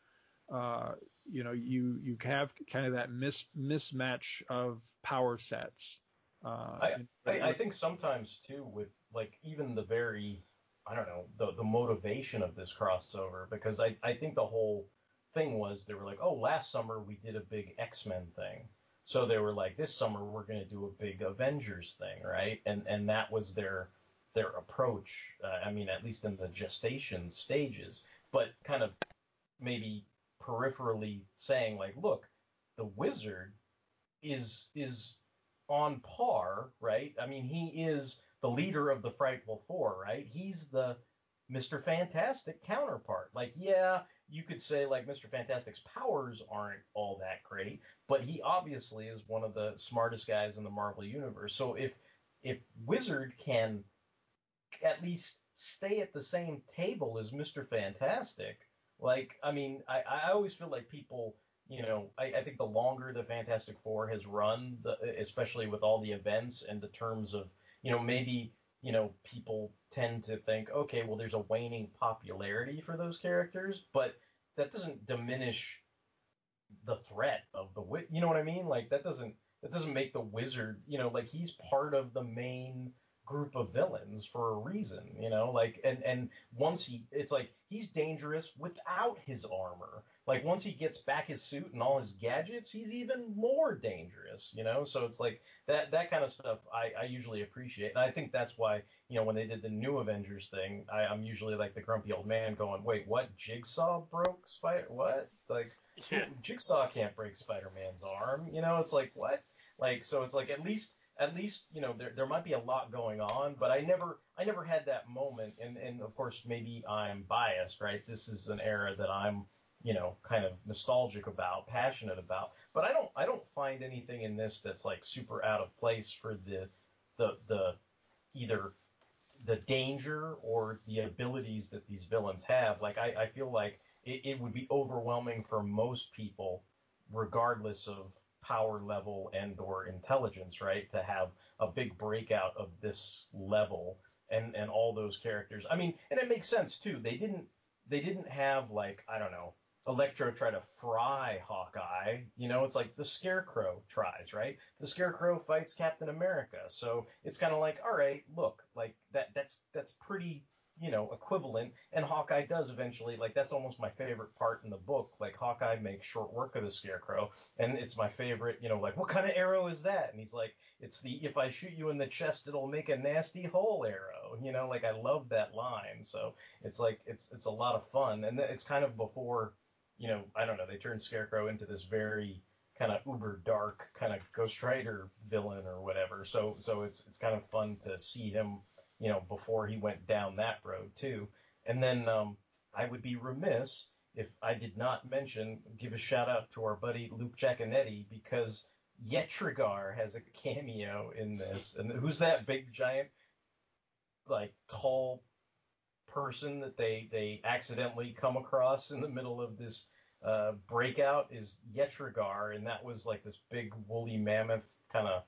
uh, you know, you you have kind of that mis, mismatch of power sets. Uh, I, I, I think sometimes too with like even the very I don't know the the motivation of this crossover because I I think the whole thing was they were like oh last summer we did a big X Men thing. So they were like this summer we're going to do a big Avengers thing right? And and that was their their approach uh, I mean at least in the gestation stages but kind of maybe peripherally saying like look the wizard is is on par, right? I mean, he is the leader of the Frightful Four, right? He's the Mr. Fantastic counterpart. Like, yeah, you could say like Mr. Fantastic's powers aren't all that great, but he obviously is one of the smartest guys in the Marvel universe. So if if Wizard can at least stay at the same table as Mr. Fantastic, like, I mean, I, I always feel like people you know, I, I think the longer the Fantastic Four has run, the, especially with all the events and the terms of, you know, maybe, you know, people tend to think, okay, well, there's a waning popularity for those characters, but that doesn't diminish the threat of the, you know what I mean? Like that doesn't that doesn't make the wizard, you know, like he's part of the main group of villains for a reason, you know, like and and once he it's like he's dangerous without his armor. Like once he gets back his suit and all his gadgets, he's even more dangerous, you know? So it's like that that kind of stuff I, I usually appreciate. And I think that's why, you know, when they did the new Avengers thing, I, I'm usually like the grumpy old man going, Wait, what? Jigsaw broke Spider what? Like *laughs* Yeah. Jigsaw can't break Spider-Man's arm. You know, it's like what? Like so it's like at least at least you know there, there might be a lot going on but i never i never had that moment and and of course maybe i'm biased right this is an era that i'm you know kind of nostalgic about passionate about. But i don't i don't find anything in this that's like super out of place for the the the either the danger or the abilities that these villains have. Like i, I feel like it, it would be overwhelming for most people regardless of power level and or intelligence right to have a big breakout of this level and and all those characters. I mean and it makes sense too. They didn't they didn't have like i don't know electro try to fry hawkeye you know it's like the scarecrow tries right? The scarecrow fights captain america so it's kind of like all right look like that that's that's pretty you know equivalent and hawkeye does eventually like that's almost my favorite part in the book like hawkeye makes short work of the scarecrow and it's my favorite you know like what kind of arrow is that? And he's like it's the if i shoot you in the chest it'll make a nasty hole arrow you know like i love that line so it's like it's it's a lot of fun and it's kind of before you know i don't know they turned scarecrow into this very kind of uber dark kind of ghost rider villain or whatever so so it's it's kind of fun to see him you know, before he went down that road too. And then um, I would be remiss if I did not mention, give a shout out to our buddy Luke Giaconetti because Yetrigar has a cameo in this. And who's that big giant, like tall person that they they accidentally come across in the middle of this uh, breakout is Yetrigar, and that was like this big woolly mammoth kind of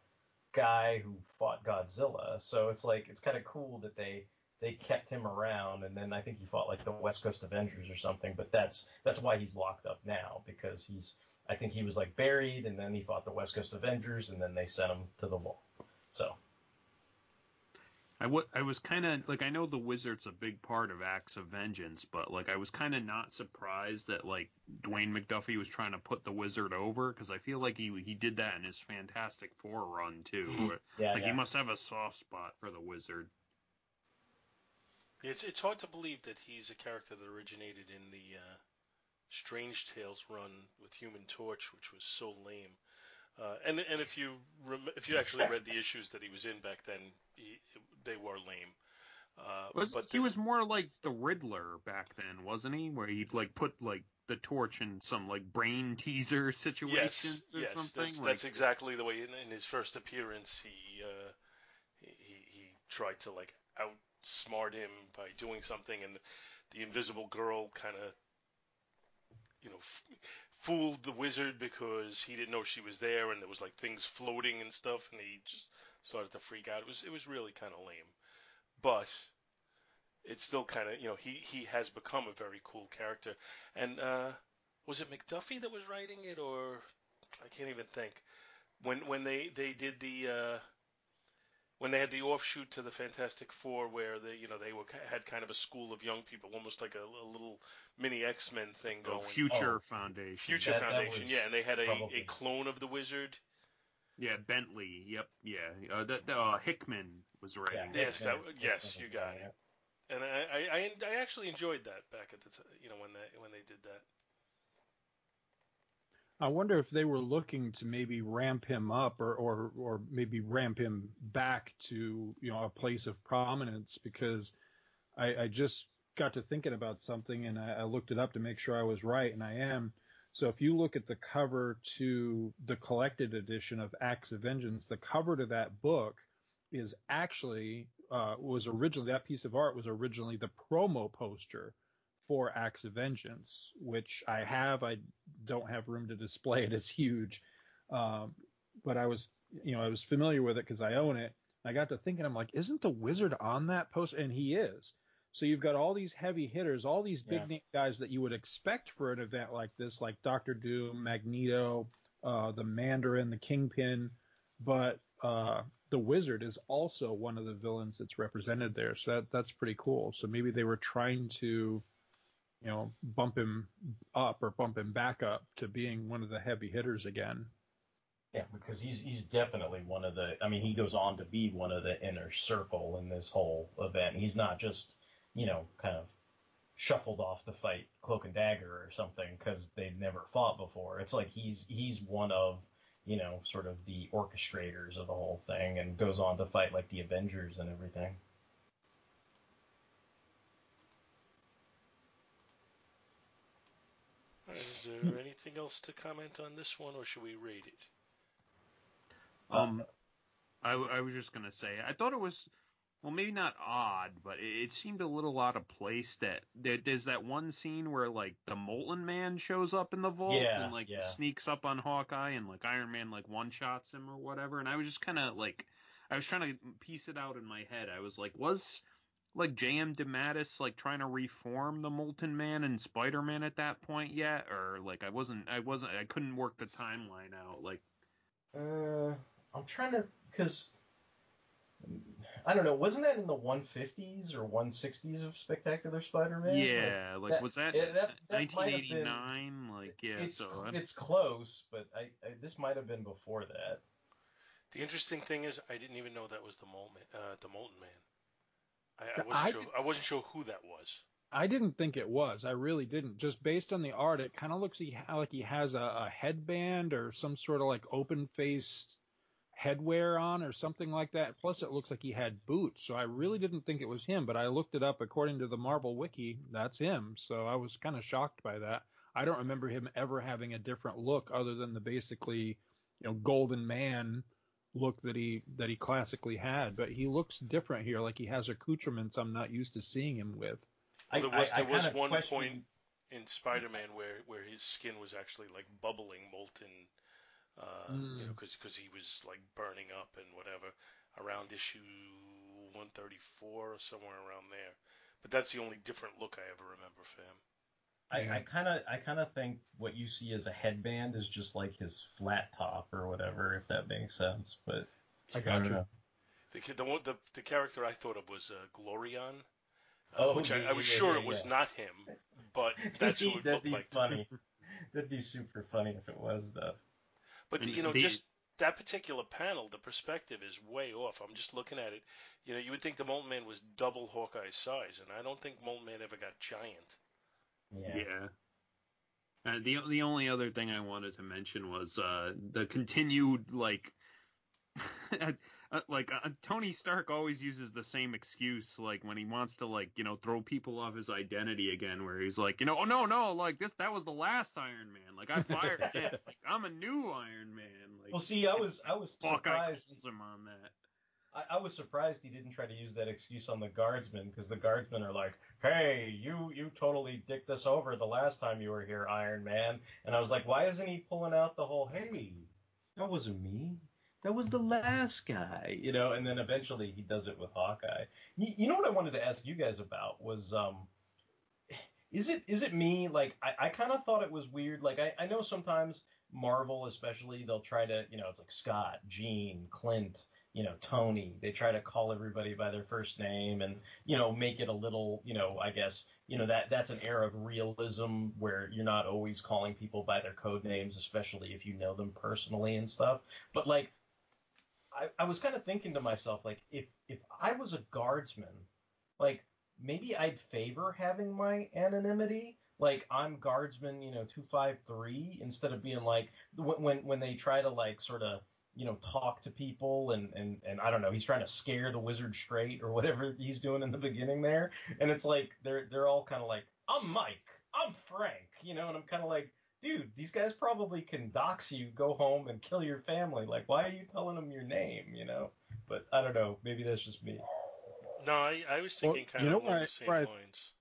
guy who fought Godzilla. So it's like it's kind of cool that they they kept him around, and then I think he fought like the West Coast Avengers or something. But that's that's why he's locked up now because he's I think he was like buried, and then he fought the West Coast Avengers, and then they sent him to the wall. So I, w- I was kind of like I know the wizard's a big part of Acts of Vengeance, but like I was kind of not surprised that like Dwayne McDuffie was trying to put the wizard over because I feel like he he did that in his Fantastic Four run too. Yeah, like yeah. he must have a soft spot for the wizard. It's it's hard to believe that he's a character that originated in the uh, Strange Tales run with Human Torch, which was so lame. Uh, and and if you rem- if you actually read the issues that he was in back then, he, they were lame. Uh, Was but he was more like the Riddler back then, wasn't he? Where he'd like put like the torch in some like brain teaser *laughs* situation Yes, or yes, something. that's, like, that's exactly the way. In, in his first appearance, he, uh, he he tried to like outsmart him by doing something, and the Invisible Girl kind of, you know, f- fooled the wizard because he didn't know she was there, and there was like things floating and stuff, and he just started to freak out. It was it was really kind of lame, but it's still kind of you know he he has become a very cool character, and uh, was it McDuffie that was writing it or I can't even think. When when they they did the uh, when they had the offshoot to the Fantastic Four where they you know they were had kind of a school of young people almost like a, a little mini X Men thing going. Oh, going. Future Foundation. Future That- that Foundation, was yeah, and they had a, a clone of the wizard. Yeah, Bentley. Yep. Yeah. Uh, that uh, Hickman was writing. it. Yes, that yes, you got it. And I, I, I, I actually enjoyed that back at the t- you know when they when they did that. I wonder if they were looking to maybe ramp him up or, or, or maybe ramp him back to, you know, a place of prominence because I, I just got to thinking about something and I, I looked it up to make sure I was right and I am. So if you look at the cover to the collected edition of Acts of Vengeance, the cover to that book is actually uh, was originally that piece of art was originally the promo poster for Acts of Vengeance, which I have. I don't have room to display it. It's huge, um, but I was you know I was familiar with it because I own it. I got to thinking, I'm like, isn't the Wizard on that poster? And he is. So you've got all these heavy hitters, all these big Yeah. name guys that you would expect for an event like this, like Doctor Doom, Magneto, uh, the Mandarin, the Kingpin, but uh, the Wizard is also one of the villains that's represented there. So that that's pretty cool. So maybe they were trying to, you know, bump him up or bump him back up to being one of the heavy hitters again. Yeah, because he's he's definitely one of the. I mean, he goes on to be one of the inner circle in this whole event. He's not just you know kind of shuffled off to fight Cloak and Dagger or something because they've never fought before. It's like he's he's one of you know sort of the orchestrators of the whole thing and goes on to fight like the Avengers and everything. Is there anything else to comment on this one, or should we rate it? Um, I, w- I was just gonna say, I thought it was, well, maybe not odd, but it, it seemed a little out of place. That there, there's that one scene where like the Molten Man shows up in the vault Yeah, and like yeah. sneaks up on Hawkeye and like Iron Man like one shots him or whatever, and I was just kind of like, I was trying to piece it out in my head. I was like, was like J.M. DeMatteis like trying to reform the Molten Man and Spider-Man at that point yet, or like I wasn't, I wasn't, I couldn't work the timeline out. Like, Uh, I'm trying to because I don't know. Wasn't that in the 150s or 160s of Spectacular Spider-Man? Yeah, like, was that, yeah, that, that might have been- 1989? Like, yeah, it's so I- it's close, but I, I this might have been before that. The interesting thing is, I didn't even know that was the Molten, uh, the Molten Man. I, I wasn't I sure. I wasn't sure who that was. I didn't think it was. I really didn't. Just based on the art, it kind of looks like he has a, a headband or some sort of like open faced headwear on or something like that. Plus, it looks like he had boots. So I really didn't think it was him. But I looked it up. According to the Marvel Wiki, that's him. So I was kind of shocked by that. I don't remember him ever having a different look other than the basically, you know, Golden Man look that he that he classically had. But he looks different here. Like he has accoutrements I'm not used to seeing him with. I- there was I- I there was kinda one question- point in Spider-Man where where his skin was actually like bubbling molten, uh, you know, Mm. because he was like burning up and whatever around issue 134 or somewhere around there. But that's the only different look I ever remember for him. I, I kind of I kind of think what you see as a headband is just like his flat top or whatever, if that makes sense. But I gotcha. know. The the the, the character I thought of was uh, Glorian, uh, Oh, which I, yeah, I was yeah, sure yeah, it was yeah. not him, but *laughs* that's who it looked be like. to me. funny. *laughs* That'd be super funny if it was though. But And you know, the- just that particular panel, the perspective is way off. I'm just looking at it. You know, you would think the Molten Man was double Hawkeye's size, and I don't think Molten Man ever got giant. Yeah. Uh, the the only other thing I wanted to mention was uh, the continued like *laughs* like uh, Tony Stark always uses the same excuse, like when he wants to like you know throw people off his identity again, where he's like you know oh no no like this that was the last Iron Man, like I fired *laughs* it, like I'm a new Iron Man. Like, well, see, I was I was surprised him on that. I, I, was surprised he didn't try to use that excuse on the guardsmen because the guardsmen are like, "Hey, you you totally dicked us over the last time you were here, Iron Man." And I was like, "Why isn't he pulling out the whole, hey, that wasn't me." That was the last guy, you know, and then eventually he does it with Hawkeye. You, you know what I wanted to ask you guys about was, um, is it is it me? Like I, I kind of thought it was weird. Like I, I know sometimes Marvel, especially, they'll try to, you know, it's like Scott, Jean, Clint, you know, Tony. They try to call everybody by their first name and, you know, make it a little, you know, I guess, you know, that that's an era of realism where you're not always calling people by their code names, especially if you know them personally and stuff. But like I, I was kind of thinking to myself, like, if if I was a guardsman, like maybe I'd favor having my anonymity. Like I'm guardsman, you know, two five three, instead of being like when when they try to like sort of you know talk to people and and and I don't know, he's trying to scare the wizard straight or whatever he's doing in the beginning there, and it's like they're they're all kind of like I'm Mike, I'm Frank, you know, and I'm kind of like dude, these guys probably can dox you, go home and kill your family. Like, why are you telling them your name? You know? But I don't know. Maybe that's just me. No, I, I was thinking well, kind you know of along the same I, lines.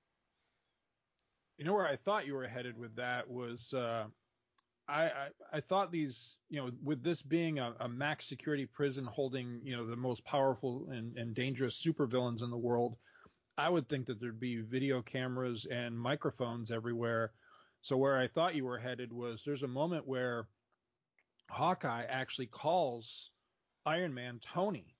You know where I thought you were headed with that was uh, I, I, I thought these you know with this being a, a, max security prison holding you know the most powerful and, and dangerous supervillains in the world, I would think that there'd be video cameras and microphones everywhere. So where I thought you were headed was there's a moment where Hawkeye actually calls Iron Man Tony,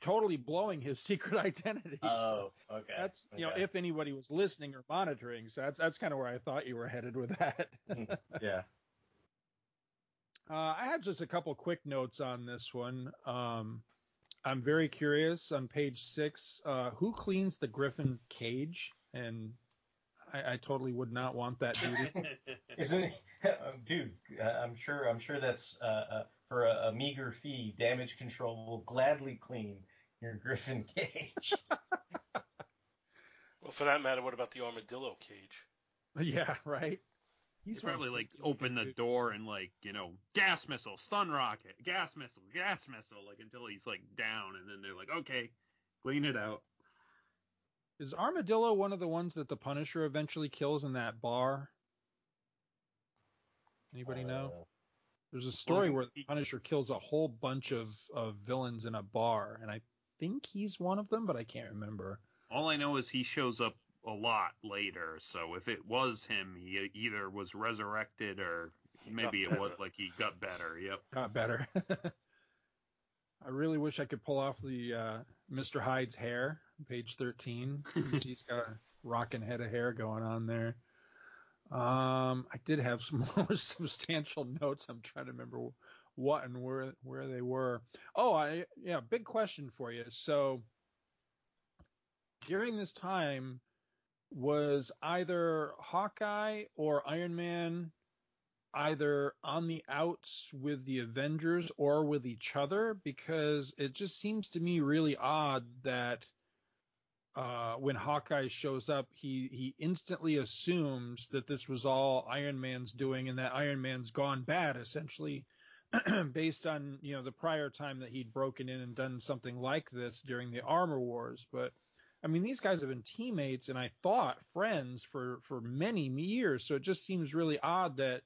totally blowing his *laughs* secret identity. Oh, okay. That's you okay. know if anybody was listening or monitoring. So that's that's kind of where I thought you were headed with that. *laughs* yeah. Uh, I had just a couple quick notes on this one. Um, I'm very curious on page six. Uh, who cleans the Griffin cage? And I, I totally would not want that duty. *laughs* Isn't it, dude? I'm sure. I'm sure that's uh, uh, for a, a, meager fee. Damage control will gladly clean your *laughs* Griffin cage. well, for that matter, what about the armadillo cage? *laughs* Yeah, right. He's probably like open the door and like you know gas missile, stun rocket, gas missile, gas missile, like until he's like down, and then they're like, okay, clean it out. Is Armadillo one of the ones that the Punisher eventually kills in that bar? Anybody uh, know? There's a story where the Punisher kills a whole bunch of, of villains in a bar, and I think he's one of them, but I can't remember. All I know is he shows up a lot later, so if it was him, he either was resurrected or he maybe it was like he got better. Yep. Got better. *laughs* I really wish I could pull off the uh, Mr. Hyde's hair page 13. *laughs* He's got a rocking head of hair going on there. Um, I did have some *laughs* more substantial notes. I'm trying to remember what and where where they were. Oh, I yeah, big question for you. So during this time, was either Hawkeye or Iron Man either on the outs with the Avengers or with each other? Because it just seems to me really odd that uh, when Hawkeye shows up, he he instantly assumes that this was all Iron Man's doing and that Iron Man's gone bad, essentially, *clears throat* based on you know the prior time that he'd broken in and done something like this during the Armor Wars. But I mean, these guys have been teammates and I thought friends for for many years, so it just seems really odd that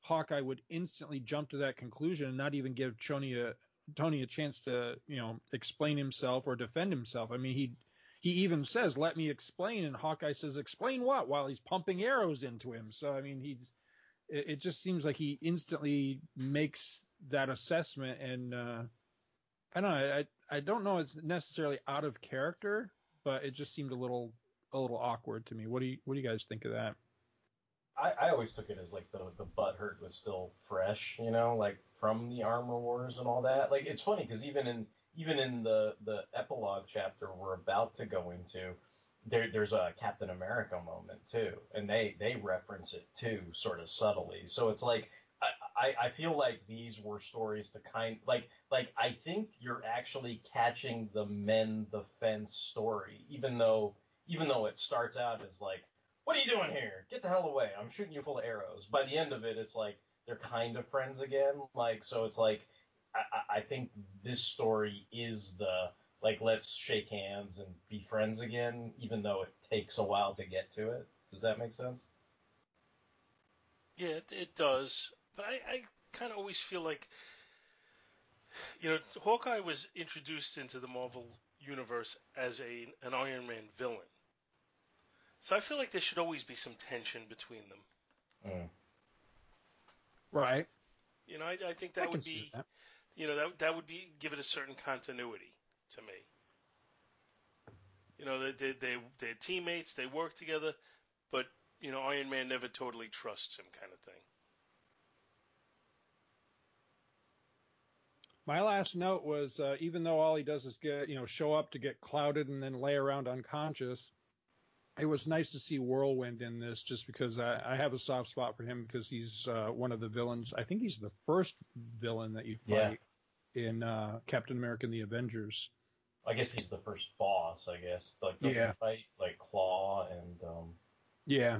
Hawkeye would instantly jump to that conclusion and not even give Tony a Tony a chance to you know explain himself or defend himself. I mean, he he even says, "Let me explain," and Hawkeye says, "Explain what?" While he's pumping arrows into him. So I mean, he's it, it just seems like he instantly makes that assessment, and uh, I don't know. I I don't know. It's necessarily out of character, but it just seemed a little a little awkward to me. What do you what do you guys think of that? I, I always took it as like the the butt hurt was still fresh, you know, like from the armor wars and all that. Like it's funny because even in even in the the epilogue chapter we're about to go into, there there's a Captain America moment too, and they they reference it too, sort of subtly. So it's like I, I feel like these were stories to kind like like I think you're actually catching the men the fence story, even though even though it starts out as like, what are you doing here? Get the hell away! I'm shooting you full of arrows. By the end of it, it's like they're kind of friends again. Like so, it's like I, I think this story is the like let's shake hands and be friends again, even though it takes a while to get to it. Does that make sense? Yeah, it, it does. But I, I kind of always feel like, you know, Hawkeye was introduced into the Marvel universe as a an Iron Man villain. So I feel like there should always be some tension between them. Mm. Right. You know, I, I think that I would be, that. You know, that that would be give it a certain continuity to me. You know, they they they they're teammates, they work together, but you know, Iron Man never totally trusts him, kind of thing. My last note was uh, even though all he does is get you know show up to get clouded and then lay around unconscious, it was nice to see Whirlwind in this just because I, I have a soft spot for him because he's uh, one of the villains. I think he's the first villain that you Yeah. Fight in uh, Captain America and the Avengers. I guess he's the first boss. I guess like don't Yeah. fight like Klaw and um, Yeah.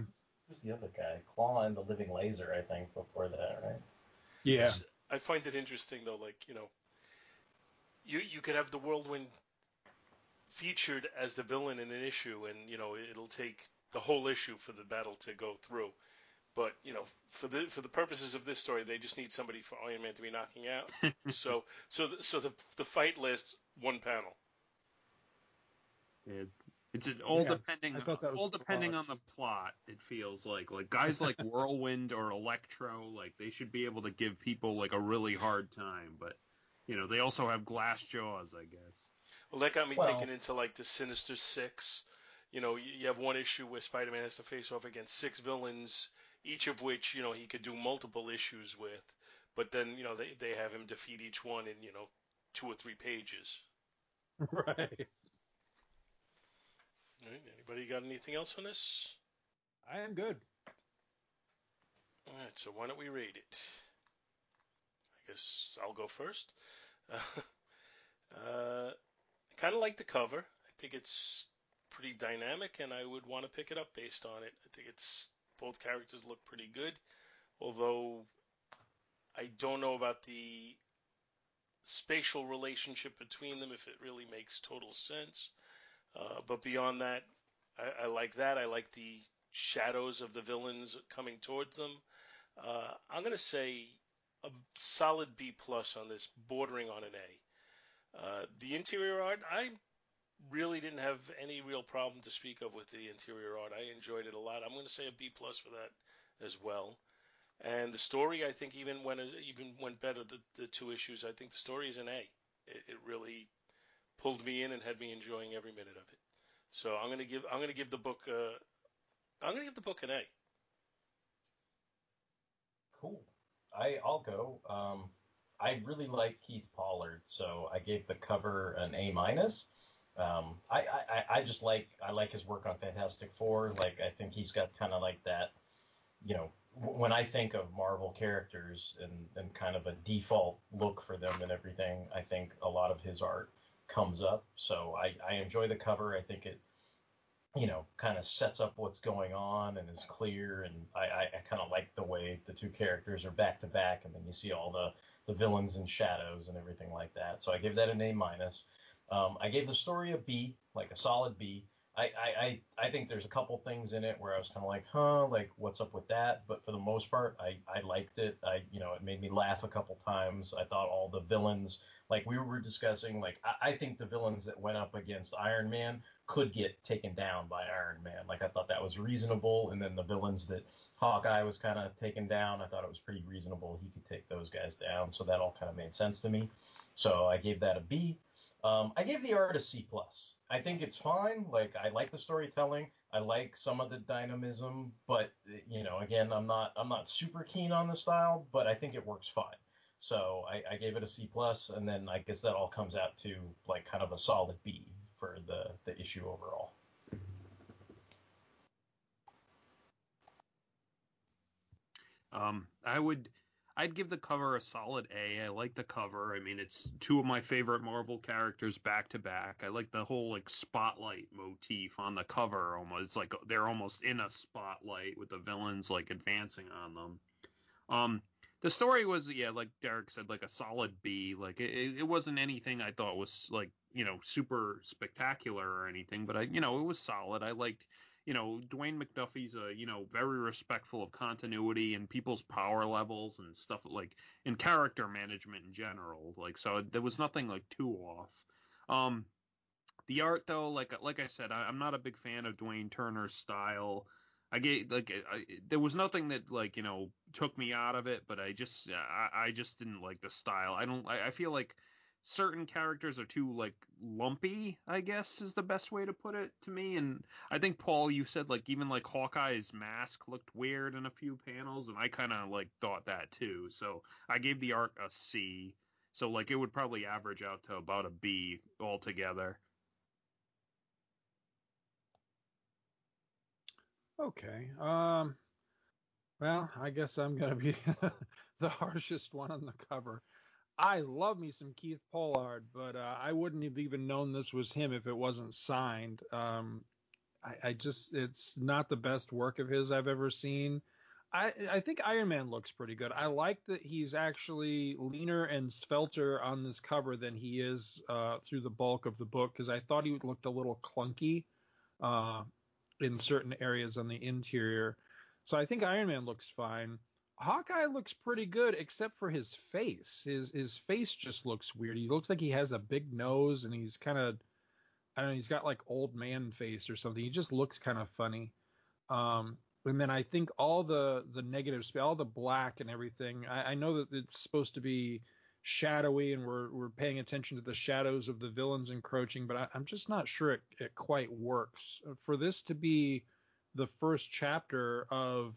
who's the other guy? Klaw and the Living Laser, I think, before that, right? Yeah. I find it interesting though, like you know, you you could have the Whirlwind featured as the villain in an issue, and you know it'll take the whole issue for the battle to go through. But you know, for the for the purposes of this story, they just need somebody for Iron Man to be knocking out. *laughs* so so the, so the the fight lasts one panel. It, it's an, all Yeah, depending I thought that was all depending plot. on the plot. It feels like like guys like *laughs* Whirlwind or Electro, like they should be able to give people like a really hard time. But you know they also have glass jaws, I guess. Well, that got me Well- thinking into like the Sinister Six. You know, you you have one issue where Spider-Man has to face off against six villains, each of which you know he could do multiple issues with. But then you know they they have him defeat each one in you know two or three pages. *laughs* right. All right, anybody got anything else on this? I am good. All right, so why don't we rate it? I guess I'll go first. *laughs* Uh, I kind of like the cover. I think it's pretty dynamic, and I would want to pick it up based on it. I think it's both characters look pretty good, although I don't know about the spatial relationship between them if it really makes total sense. Uh, but beyond that, I, I like that. I like the shadows of the villains coming towards them. Uh, I'm gonna say a solid B plus on this, bordering on an A. Uh, the interior art, I really didn't have any real problem to speak of with the interior art. I enjoyed it a lot. I'm going to say a B plus for that as well. And the story, I think, even went even went better. The, the two issues, I think the story is an A. It, it really pulled me in and had me enjoying every minute of it. So I'm going to give I'm going to give the book uh, I'm going to give the book an A. Cool. I I'll go. Um, I really like Keith Pollard, so I gave the cover an A minus. Um, I, I I just like I like his work on Fantastic Four. Like I think he's got kind of like that. You know, when I think of Marvel characters and and kind of a default look for them and everything, I think a lot of his art comes up. So I I enjoy the cover. I think it you know, kind of sets up what's going on and is clear. And I, I, I kind of like the way the two characters are back to back, and then you see all the the villains and shadows and everything like that. So I give that an A minus. Um, I gave the story a B, like a solid B. I, I, I, I think there's a couple things in it where I was kind of like, huh, like what's up with that? But for the most part, I, I liked it. I, you know, it made me laugh a couple times. I thought all the villains, like we were discussing, like I, I think the villains that went up against Iron Man could get taken down by Iron Man. Like I thought that was reasonable. And then the villains that Hawkeye was kind of taken down, I thought it was pretty reasonable. He could take those guys down. So that all kind of made sense to me. So I gave that a B. Um, I gave the art a C plus. I think it's fine. Like I like the storytelling. I like some of the dynamism, but you know, again, I'm not I'm not super keen on the style, but I think it works fine. So I, I gave it a C plus, and then I guess that all comes out to like kind of a solid B for the the issue overall. Um, I would, I'd give the cover a solid A. I like the cover. I mean, it's two of my favorite Marvel characters back to back. I like the whole like spotlight motif on the cover. Almost it's like they're almost in a spotlight with the villains like advancing on them. Um, the story was yeah, like Derek said, like a solid B. Like it, it wasn't anything I thought was like you know super spectacular or anything, but I you know it was solid. I liked you know, Dwayne McDuffie's a, you know, very respectful of continuity and people's power levels and stuff like in character management in general. Like, so there was nothing like too off. Um, the art though, like like I said, I, am not a big fan of Dwayne Turner's style. I get like I, there was nothing that like you know took me out of it, but I just I, I just didn't like the style. I don't I, I feel like certain characters are too like lumpy, I guess is the best way to put it to me. And I think Paul, you said like even like Hawkeye's mask looked weird in a few panels, and I kind of like thought that too. So I gave the art a C. So like it would probably average out to about a B altogether. Okay. Um. Well, I guess I'm gonna be *laughs* the harshest one on the cover. I love me some Keith Pollard, but uh, I wouldn't have even known this was him if it wasn't signed. Um, I, I, just, it's not the best work of his I've ever seen. I, I think Iron Man looks pretty good. I like that he's actually leaner and svelter on this cover than he is uh, through the bulk of the book because I thought he looked a little clunky uh, in certain areas on the interior. So I think Iron Man looks fine. Hawkeye looks pretty good except for his face. His his face just looks weird. He looks like he has a big nose and he's kind of I don't know, he's got like old man face or something. He just looks kind of funny. Um, and then I think all the the negative all the black and everything. I, I know that it's supposed to be shadowy and we're we're paying attention to the shadows of the villains encroaching, but I, am just not sure it, it quite works. For this to be the first chapter of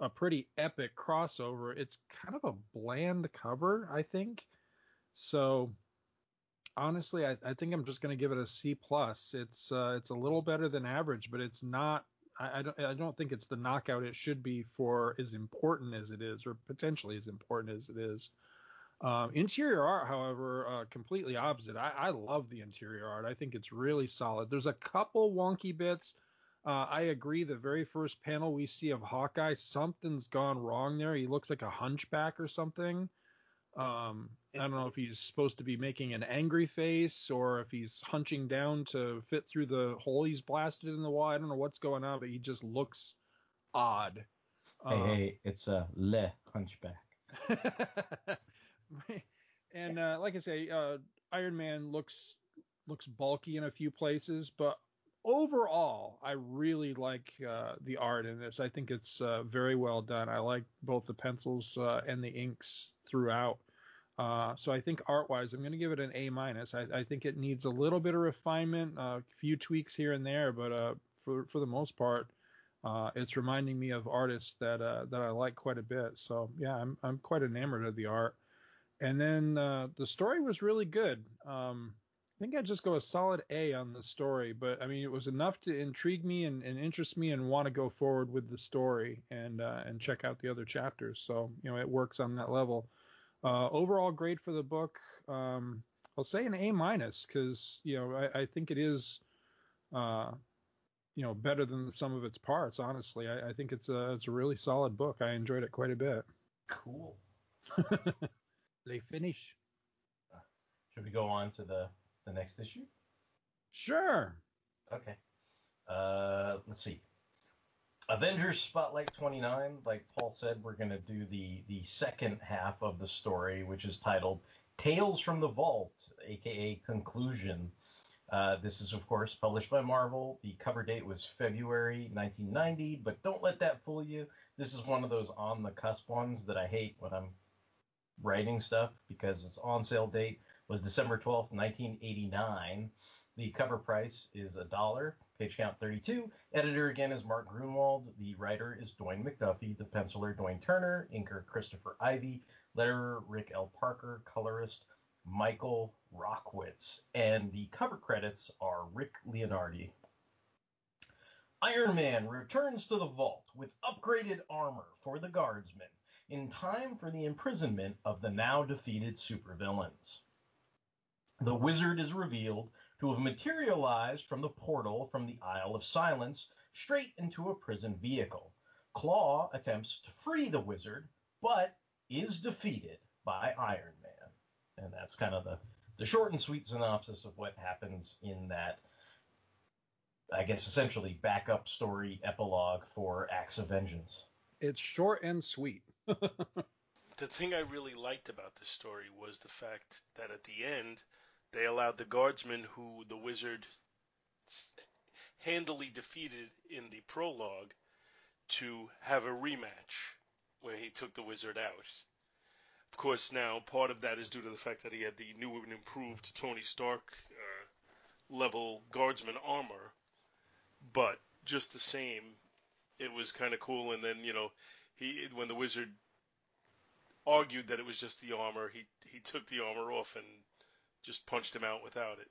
a pretty epic crossover. It's kind of a bland cover, I think. So honestly, I, I think I'm just going to give it a C plus. It's uh, it's a little better than average, but it's not. I, I, don't I don't think it's the knockout it should be for as important as it is, or potentially as important as it is. Um, interior art, however, uh, completely opposite. I, I love the interior art. I think it's really solid. There's a couple wonky bits uh, I agree. The very first panel we see of Hawkeye, something's gone wrong there. He looks like a hunchback or something. Um, I don't know if he's supposed to be making an angry face or if he's hunching down to fit through the hole he's blasted in the wall. I don't know what's going on, but he just looks odd. Hey, um, hey, it's a le hunchback. *laughs* and uh, like I say, uh, Iron Man looks looks bulky in a few places, but overall, I really like uh, the art in this. I think it's uh, very well done. I like both the pencils uh, and the inks throughout. Uh, so I think art-wise, I'm going to give it an A minus. I, think it needs a little bit of refinement, a few tweaks here and there, but uh, for for the most part, uh, it's reminding me of artists that that I like quite a bit. So yeah, I'm I'm quite enamored of the art. And then the story was really good. Um, I think I'd just go a solid A on the story, but I mean it was enough to intrigue me and, and interest me and want to go forward with the story and uh, and check out the other chapters. So you know it works on that level. Uh, overall grade for the book, um, I'll say an A minus because you know I, I, think it is uh, you know better than some of its parts. Honestly, I, I, think it's a it's a really solid book. I enjoyed it quite a bit. Cool. *laughs* they finish. Should we go on to the the next issue? Sure. Okay. Uh, let's see. Avengers Spotlight 29. Like Paul said, we're going to do the the second half of the story, which is titled Tales from the Vault, aka Conclusion. Uh, this is, of course, published by Marvel. The cover date was February 1990, but don't let that fool you. This is one of those on the cusp ones that I hate when I'm writing stuff because its on sale date was December 12th, 1989. The cover price is a dollar, page count 32. Editor again is Mark Gruenwald. The writer is Dwayne McDuffie. The penciler Dwayne Turner. Inker Christopher Ivy. Letterer Rick L. Parker. Colorist Michael Rockwitz. And the cover credits are Rick Leonardi. Iron Man returns to the vault with upgraded armor for the guardsmen in time for the imprisonment of the now defeated supervillains. The wizard is revealed to have materialized from the portal from the Isle of Silence straight into a prison vehicle. Klaw attempts to free the wizard, but is defeated by Iron Man. And that's kind of the, the short and sweet synopsis of what happens in that, I guess, essentially backup story epilogue for Acts of Vengeance. It's short and sweet. *laughs* The thing I really liked about this story was the fact that at the end, they allowed the guardsman who the wizard handily defeated in the prologue to have a rematch where he took the wizard out. Of course, now part of that is due to the fact that he had the new and improved Tony Stark uh, level guardsman armor, but just the same, it was kind of cool. And then you know, he when the wizard argued that it was just the armor, he he took the armor off and just punched him out without it.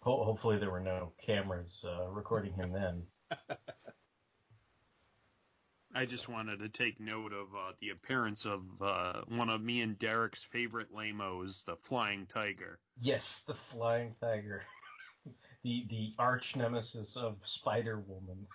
Ho- hopefully, there were no cameras uh, recording him then. I just wanted to take note of uh, the appearance of uh, one of me and Derek's favorite lamos, the Flying Tiger. Yes, the Flying Tiger, *laughs* the the arch nemesis of Spider Woman.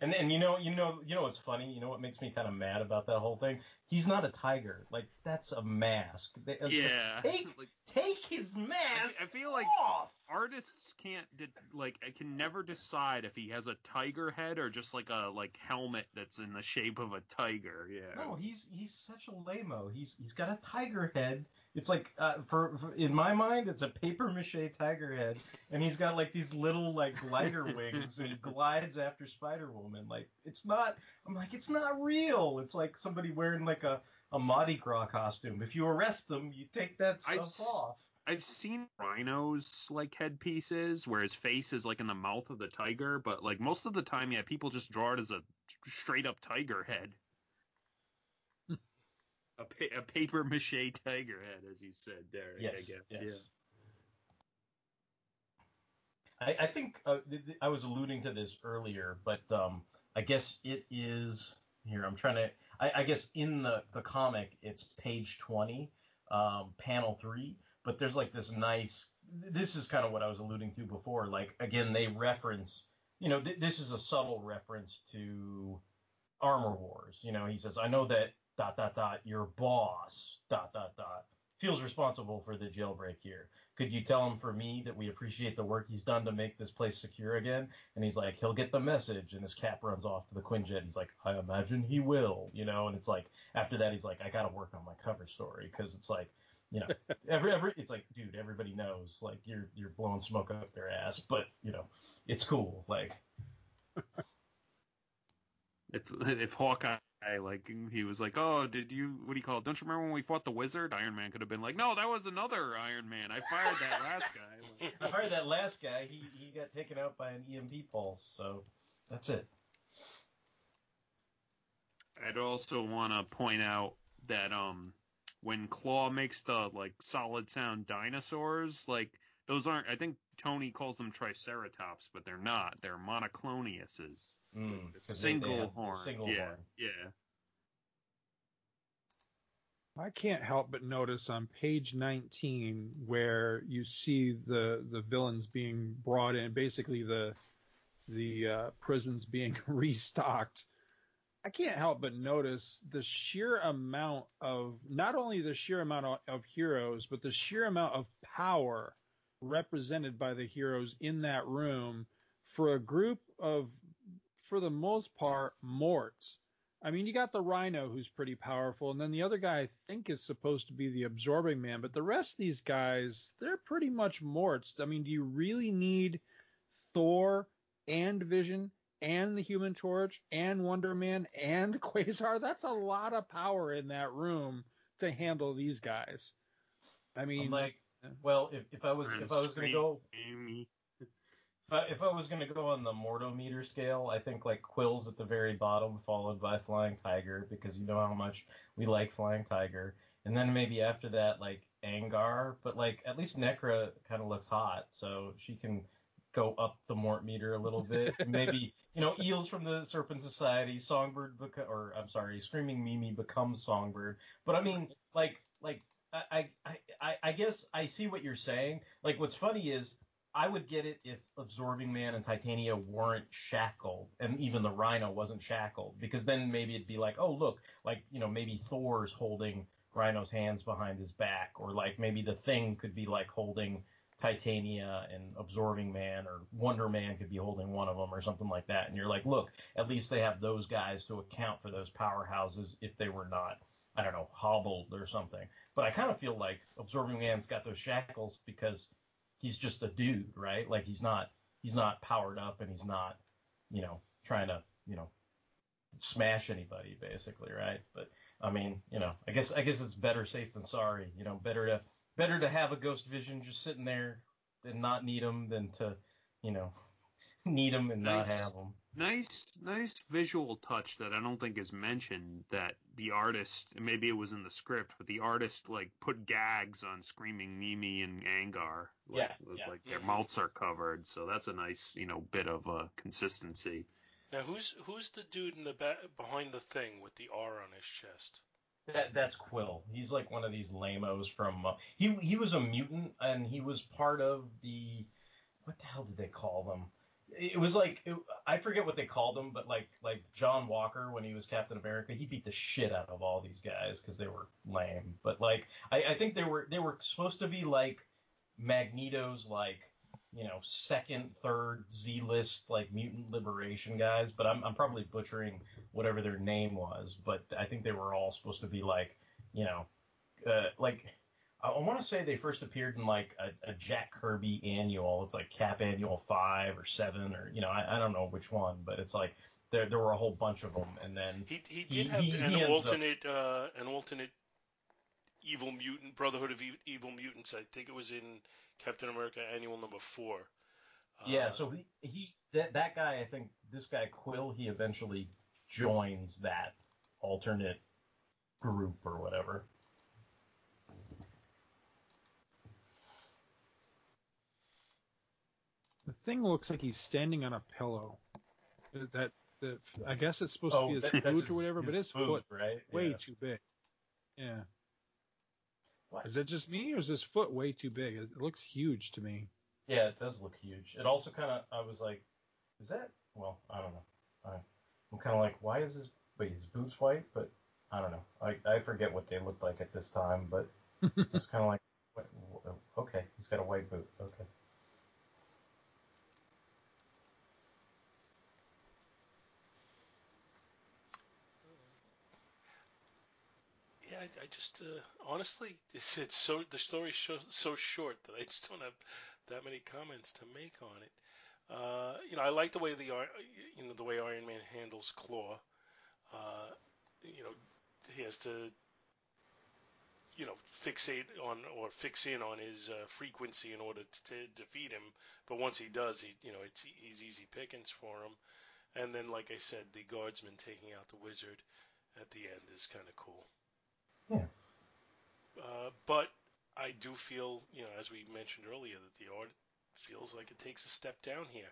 And and you know you know you know what's funny? You know what makes me kind of mad about that whole thing? He's not a tiger. Like that's a mask. It's like, Yeah. take take his mask. I feel like off. artists can't de- like I can never decide if he has a tiger head or just like a like helmet that's in the shape of a tiger. Yeah. No, he's he's such a lameo. He's he's got a tiger head. It's like uh, for, for in my mind, it's a paper mache tiger head, and he's got like these little like glider *laughs* wings and glides after Spider Woman. Like it's not. I'm like it's not real. It's like somebody wearing like a a Mardi Gras costume. If you arrest them, you take that I've stuff off. I've seen rhinos like headpieces where his face is like in the mouth of the tiger, but like most of the time, yeah, people just draw it as a straight up tiger head. A, pa- a paper mache tiger head, as you said, Derek. I guess. yes. I, I think uh, th- th- I was alluding to this earlier, but um, I guess it is here. I'm trying to. I, I guess in the the comic, it's page 20, um, panel three. But there's like this nice. This is kind of what I was alluding to before. Like again, they reference. You know, th- this is a subtle reference to Armor Wars. You know, he says, "I know that dot dot dot your boss dot dot dot feels responsible for the jailbreak here. Could you tell him for me that we appreciate the work he's done to make this place secure again?" And he's like, "He'll get the message." And his cap runs off to the Quinjet. He's like, "I imagine he will." You know, and it's like after that, he's like, "I got to work on my cover story because it's like." You know, *laughs* every every it's like, dude, everybody knows like you're you're blowing smoke up their ass, but you know, it's cool. Like, *laughs* If if Hawkeye like he was like, oh, did you what do you call it? Don't you remember when we fought the Wizard? Iron Man could have been like, no, that was another Iron Man. I fired that last guy. *laughs* I fired that last guy. He he got taken out by an EMP pulse. So that's it. I'd also want to point out that um when Klaw makes the like solid sound dinosaurs, like those aren't. I think Tony calls them Triceratops, but they're not. They're monocloniuses. Mm, It's 'cause they- they single horn. single yeah, horn. yeah. I can't help but notice on page 19 where you see the the villains being brought in, basically the the uh, prisons being *laughs* restocked. I can't help but notice the sheer amount of not only the sheer amount of, of heroes, but the sheer amount of power represented by the heroes in that room for a group of, for the most part, morts. I mean, you got the Rhino who's pretty powerful, and then the other guy I think is supposed to be the Absorbing Man, but the rest of these guys, they're pretty much morts. I mean, do you really need Thor and Vision and the Human Torch and Wonder Man and *laughs* Quasar? That's a lot of power in that room to handle these guys. I mean, I'm like, well, if, if I was if I was gonna go if I, if I was gonna go on the mortometer scale, I think like Quill's at the very bottom, followed by Flying Tiger, because you know how much we like Flying Tiger, and then maybe after that like Angar, but like at least Necra kind of looks hot, so she can go up the mort meter a little bit. *laughs* Maybe you know eels from the Serpent Society, Songbird beco- or I'm sorry, Screaming Mimi becomes Songbird. But I mean, like like I I I, I guess I see what you're saying. Like what's funny is. I would get it if Absorbing Man and Titania weren't shackled, and even the Rhino wasn't shackled, because then maybe it'd be like, oh look, like you know maybe Thor's holding Rhino's hands behind his back, or like maybe the Thing could be like holding Titania and Absorbing Man, or Wonder Man could be holding one of them, or something like that. And you're like, look, at least they have those guys to account for those powerhouses if they were not, I don't know, hobbled or something. But I kind of feel like Absorbing Man's got those shackles because he's just a dude, right? Like he's not he's not powered up and he's not, you know, trying to, you know, smash anybody basically, right? But I mean, you know, I guess I guess it's better safe than sorry. You know, better to better to have a ghost vision just sitting there and not need him than to, you know, *laughs* need him and not have him. Nice, nice visual touch that I don't think is mentioned. That the artist, maybe it was in the script, but the artist like put gags on Screaming Mimi and Angar. Like, Yeah, with, yeah. like their mouths are covered, so that's a nice, you know, bit of uh, consistency. Now, who's who's the dude in the back behind the thing with the R on his chest? That that's Quill. He's like one of these lamos from. Uh, he he was a mutant and he was part of the. What the hell did they call them? It was like it, I forget what they called him, but like like John Walker when he was Captain America, he beat the shit out of all these guys because they were lame. But like I, I think they were they were supposed to be like Magneto's like you know second third Z list like mutant liberation guys, but I'm I'm probably butchering whatever their name was, but I think they were all supposed to be like you know uh, like I, want to say they first appeared in like a, a Jack Kirby annual. It's like Cap Annual five or seven or you know I, I don't know which one, but it's like there there were a whole bunch of them, and then He he did have he an ends up- alternate uh, an alternate evil mutant Brotherhood of Ev- Evil Mutants. I think it was in Captain America Annual Number Four. Yeah, Uh, so he, he that that guy, I think this guy Quill, he eventually joins that alternate group or whatever. The thing looks like he's standing on a pillow. That the I guess it's supposed Oh, to be his that- foot that's or his- whatever, but his his foot, foot right? way Yeah. too big. Yeah. What? Is it just me or is his foot way too big? It looks huge to me. Yeah, it does look huge. It also kind of, I was like, is that? Well, I don't know. I, I'm kind of like, why is his, wait, his boots white? But I don't know. I, I forget what they looked like at this time, but *laughs* it's kind of like, okay, he's got a white boot. Okay. I, I just uh, honestly, *laughs* it's, it's so the story's so, so short that I just don't have that many comments to make on it. Uh, you know, I like the way the you know the way Iron Man handles Klaw. Uh, you know, he has to you know fixate on or fix in on his uh, frequency in order to defeat him. But once he does, he you know it's he's easy pickings for him. And then, like I said, the guardsman taking out the wizard at the end is kind of cool. Yeah. Uh, but I do feel, you know, as we mentioned earlier, that the art feels like it takes a step down here,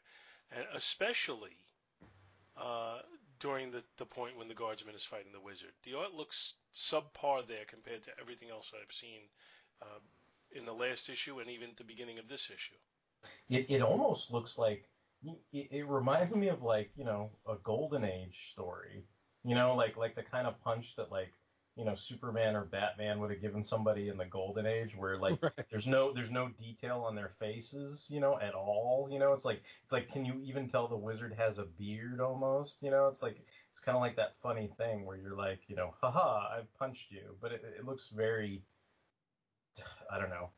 and especially uh, during the, the point when the guardsman is fighting the wizard. The art looks subpar there compared to everything else I've seen uh, in the last issue and even at the beginning of this issue. It, it almost looks like it, it reminds me of like you know a golden age story you know like like the kind of punch that like you know superman or batman would have given somebody in the golden age where like *laughs* there's no there's no detail on their faces you know at all you know? It's like it's like can you even tell the wizard has a beard almost you know? It's like it's kind of like that funny thing where you're like you know haha i've punched you. But it, it looks very i don't know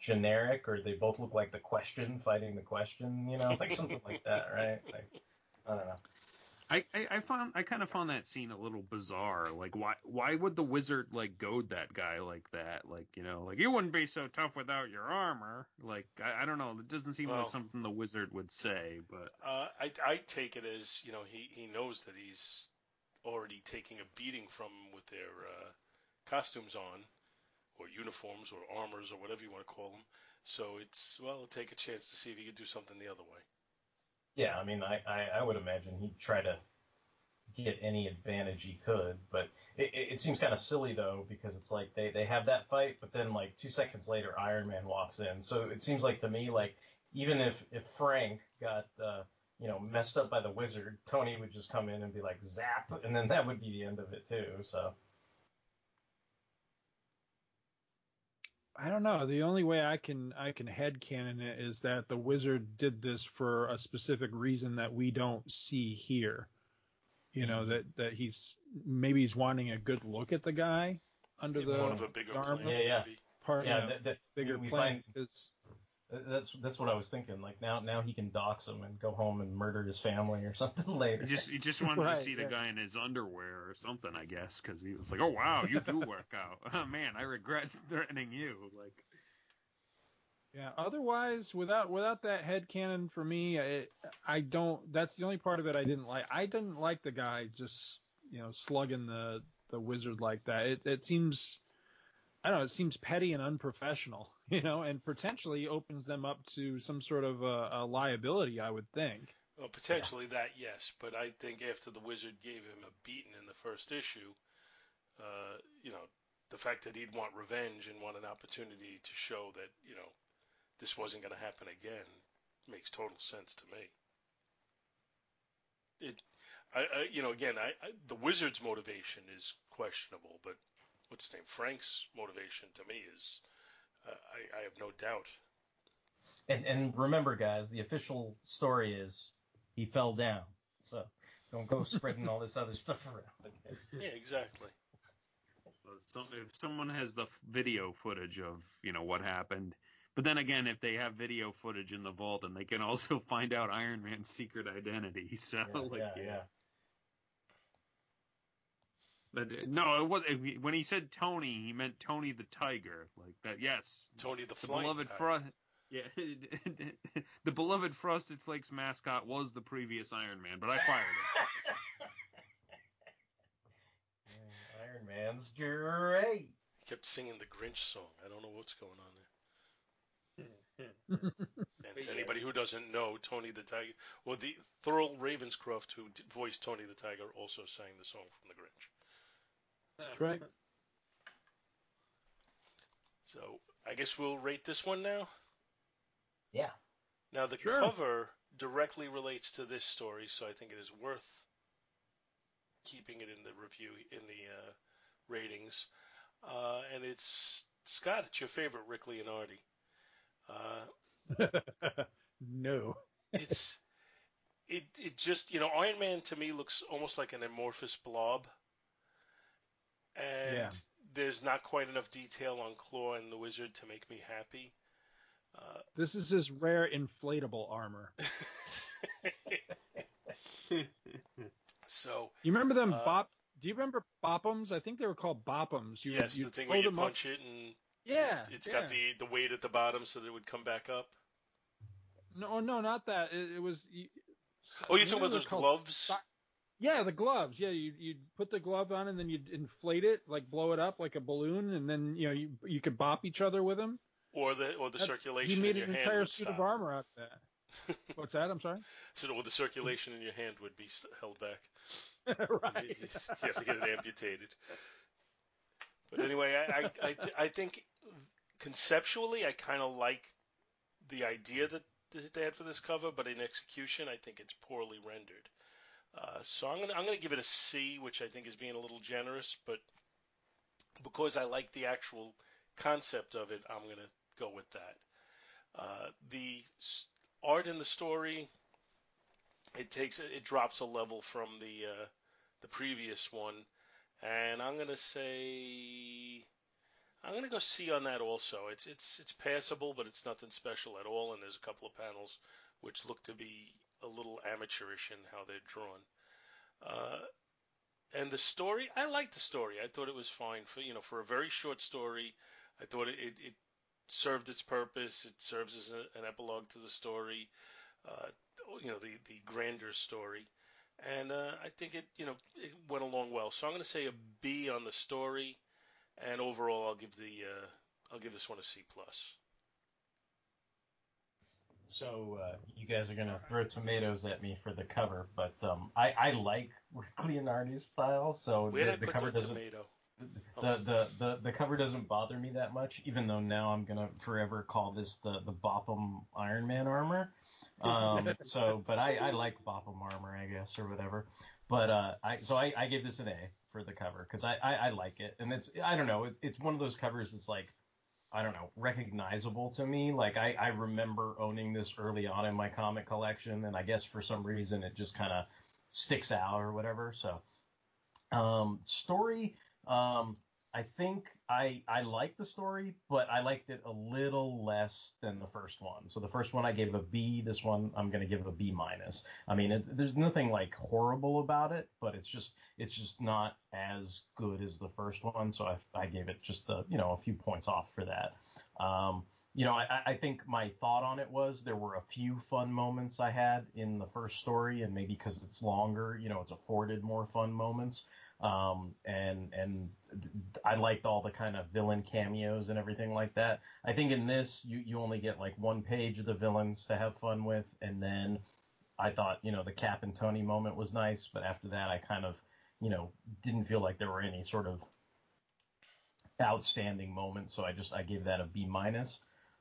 generic or they both look like the question fighting the question you know? Like something like that right? Like i don't know I, I, I found I kind of found that scene a little bizarre. Like why why would the wizard like goad that guy like that? Like you know like you wouldn't be so tough without your armor. Like I, I don't know. It doesn't seem Well- like something the wizard would say. But Uh, I, I take it as you know he, he knows that he's already taking a beating from with their uh, costumes on or uniforms or armors or whatever you want to call them. So it's well, take a chance to see if he could do something the other way. Yeah, I mean, I, I, I would imagine he'd try to get any advantage he could, but it, it, seems kind of silly though because it's like they, they have that fight, but then like two seconds later Iron Man walks in. So it seems like to me like even if if Frank got uh, you know messed up by the wizard, Tony would just come in and be like zap, and then that would be the end of it too. So. I don't know. The only way I can I can headcanon it is that the wizard did this for a specific reason that we don't see here. You know mm-hmm. that that he's maybe he's wanting a good look at the guy under the Part of a bigger armor. plan, Yeah, yeah. Part, Yeah, yeah, that- that- bigger we plan find- is That's that's what I was thinking. Like now now he can dox him and go home and murder his family or *laughs* something later. He just he just wanted Right, to see the guy in his underwear or something, I guess, because he was like, "Oh wow, you do work out, *laughs* oh, man. I regret *laughs* threatening you." Like, Yeah. Otherwise, without without that head cannon for me, I, I don't. That's the only part of it I didn't like. I didn't like the guy just you know slugging the the wizard like that. It it seems. I don't know. It seems petty and unprofessional, *laughs* you know, and potentially opens them up to some sort of a, a liability. I would think. Well, potentially that, yes, but I think after the Wizard gave him a beating in the first issue, uh, you know, the fact that he'd want revenge and want an opportunity to show that, you know, this wasn't going to happen again makes total sense to me. It, I, I you know, again, I, I the Wizard's motivation is questionable, but what's his name, Frank's motivation to me is, I, I have no doubt. And and remember, guys, the official story is he fell down. So don't go spreading all this other *laughs* stuff around. Okay? Yeah, exactly. so if someone has the video footage of you know what happened, but then again, if they have video footage in the vault, and they can also *laughs* find out Iron Man's secret identity. So Yeah, like, yeah, yeah. But no, it was when he said Tony, he meant Tony the Tiger, like that. Yes, Tony the the beloved Tiger. Frost. Yeah, *laughs* the beloved Frosted Flakes mascot was the previous Iron Man, but I fired him. *laughs* Iron Man's great. He kept singing the Grinch song. I don't know what's going on there. *laughs* and to anybody who doesn't know, Tony the Tiger, well, the Thurl Ravenscroft, who voiced Tony the Tiger, also sang the song from the Grinch. That's *laughs* right. So I guess we'll rate this one now. Yeah. Now the Sure. cover directly relates to this story, so I think it is worth keeping it in the review in the uh, ratings. Uh, and it's Scott. It's your favorite Rick Leonardi. Uh, *laughs* no. *laughs* it's it it just you know Iron Man to me looks almost like an amorphous blob, and Yeah. there's not quite enough detail on Klaw and the Wizard to make me happy. Uh, This is his rare inflatable armor. *laughs* so You remember them Uh, bop? Do you remember bopums? I think they were called bopums. You yes, the thing where you them up- punch it and Yeah, it's yeah. got the the weight at the bottom so that it would come back up. No, no, not that. It, it was. Oh, you're talking about those gloves? Yeah, the gloves. Yeah, you you'd put the glove on and then you'd inflate it, like blow it up like a balloon, and then you know you you could bop each other with them. Or the or the That- circulation He made in your an entire suit stop. of armor out of that. *laughs* What's that? I'm sorry. So or the circulation in your hand would be held back. *laughs* right. You, you have to get it amputated. But anyway, I I, I, th- I think conceptually I kind of like the idea that they had for this cover, but in execution I think it's poorly rendered. Uh, so I'm gonna I'm gonna give it a C, which I think is being a little generous, but because I like the actual concept of it, I'm gonna go with that. Uh, the art in the story, it takes it drops a level from the uh, the previous one, and I'm gonna say I'm gonna go C on that also. It's it's it's passable, but it's nothing special at all. And there's a couple of panels which look to be a little amateurish in how they're drawn. Uh, and the story, I liked the story. I thought it was fine for you know for a very short story. I thought it it, it served its purpose. It serves as a, an epilogue to the story. Uh, you know the the grander story, and uh, I think it you know it went along well. So I'm going to say a B on the story, and overall, I'll give the uh, I'll give this one a C plus. So uh, you guys are gonna throw tomatoes at me for the cover, but um, I, I like Rick *laughs* Leonardi's style, so Where'd the, the cover doesn't tomato? the, the, the, the cover doesn't bother me that much, even though now I'm gonna forever call this the the Bopham Iron Man armor. Um, *laughs* so, but I, I like Bopham armor, I guess, or whatever. But uh, I so I, I give this an A for the cover because I, I, I like it, and it's I don't know, it's it's one of those covers that's like I don't know, recognizable to me. Like I, I remember owning this early on in my comic collection, and I guess for some reason it just kind of sticks out or whatever. So, um, story, um, I think I I like the story, but I liked it a little less than the first one. So the first one I gave a B. This one I'm gonna give a B minus. I mean, it, there's nothing like horrible about it, but it's just it's just not as good as the first one. So I I gave it just a you know a few points off for that. Um, you know, I, I think my thought on it was there were a few fun moments I had in the first story, and maybe because it's longer, you know, it's afforded more fun moments. Um, and and I liked all the kind of villain cameos and everything like that. I think in this you you only get like one page of the villains to have fun with, and then I thought you know the Cap and Tony moment was nice, but after that I kind of you know didn't feel like there were any sort of outstanding moments, so I just I gave that a B minus.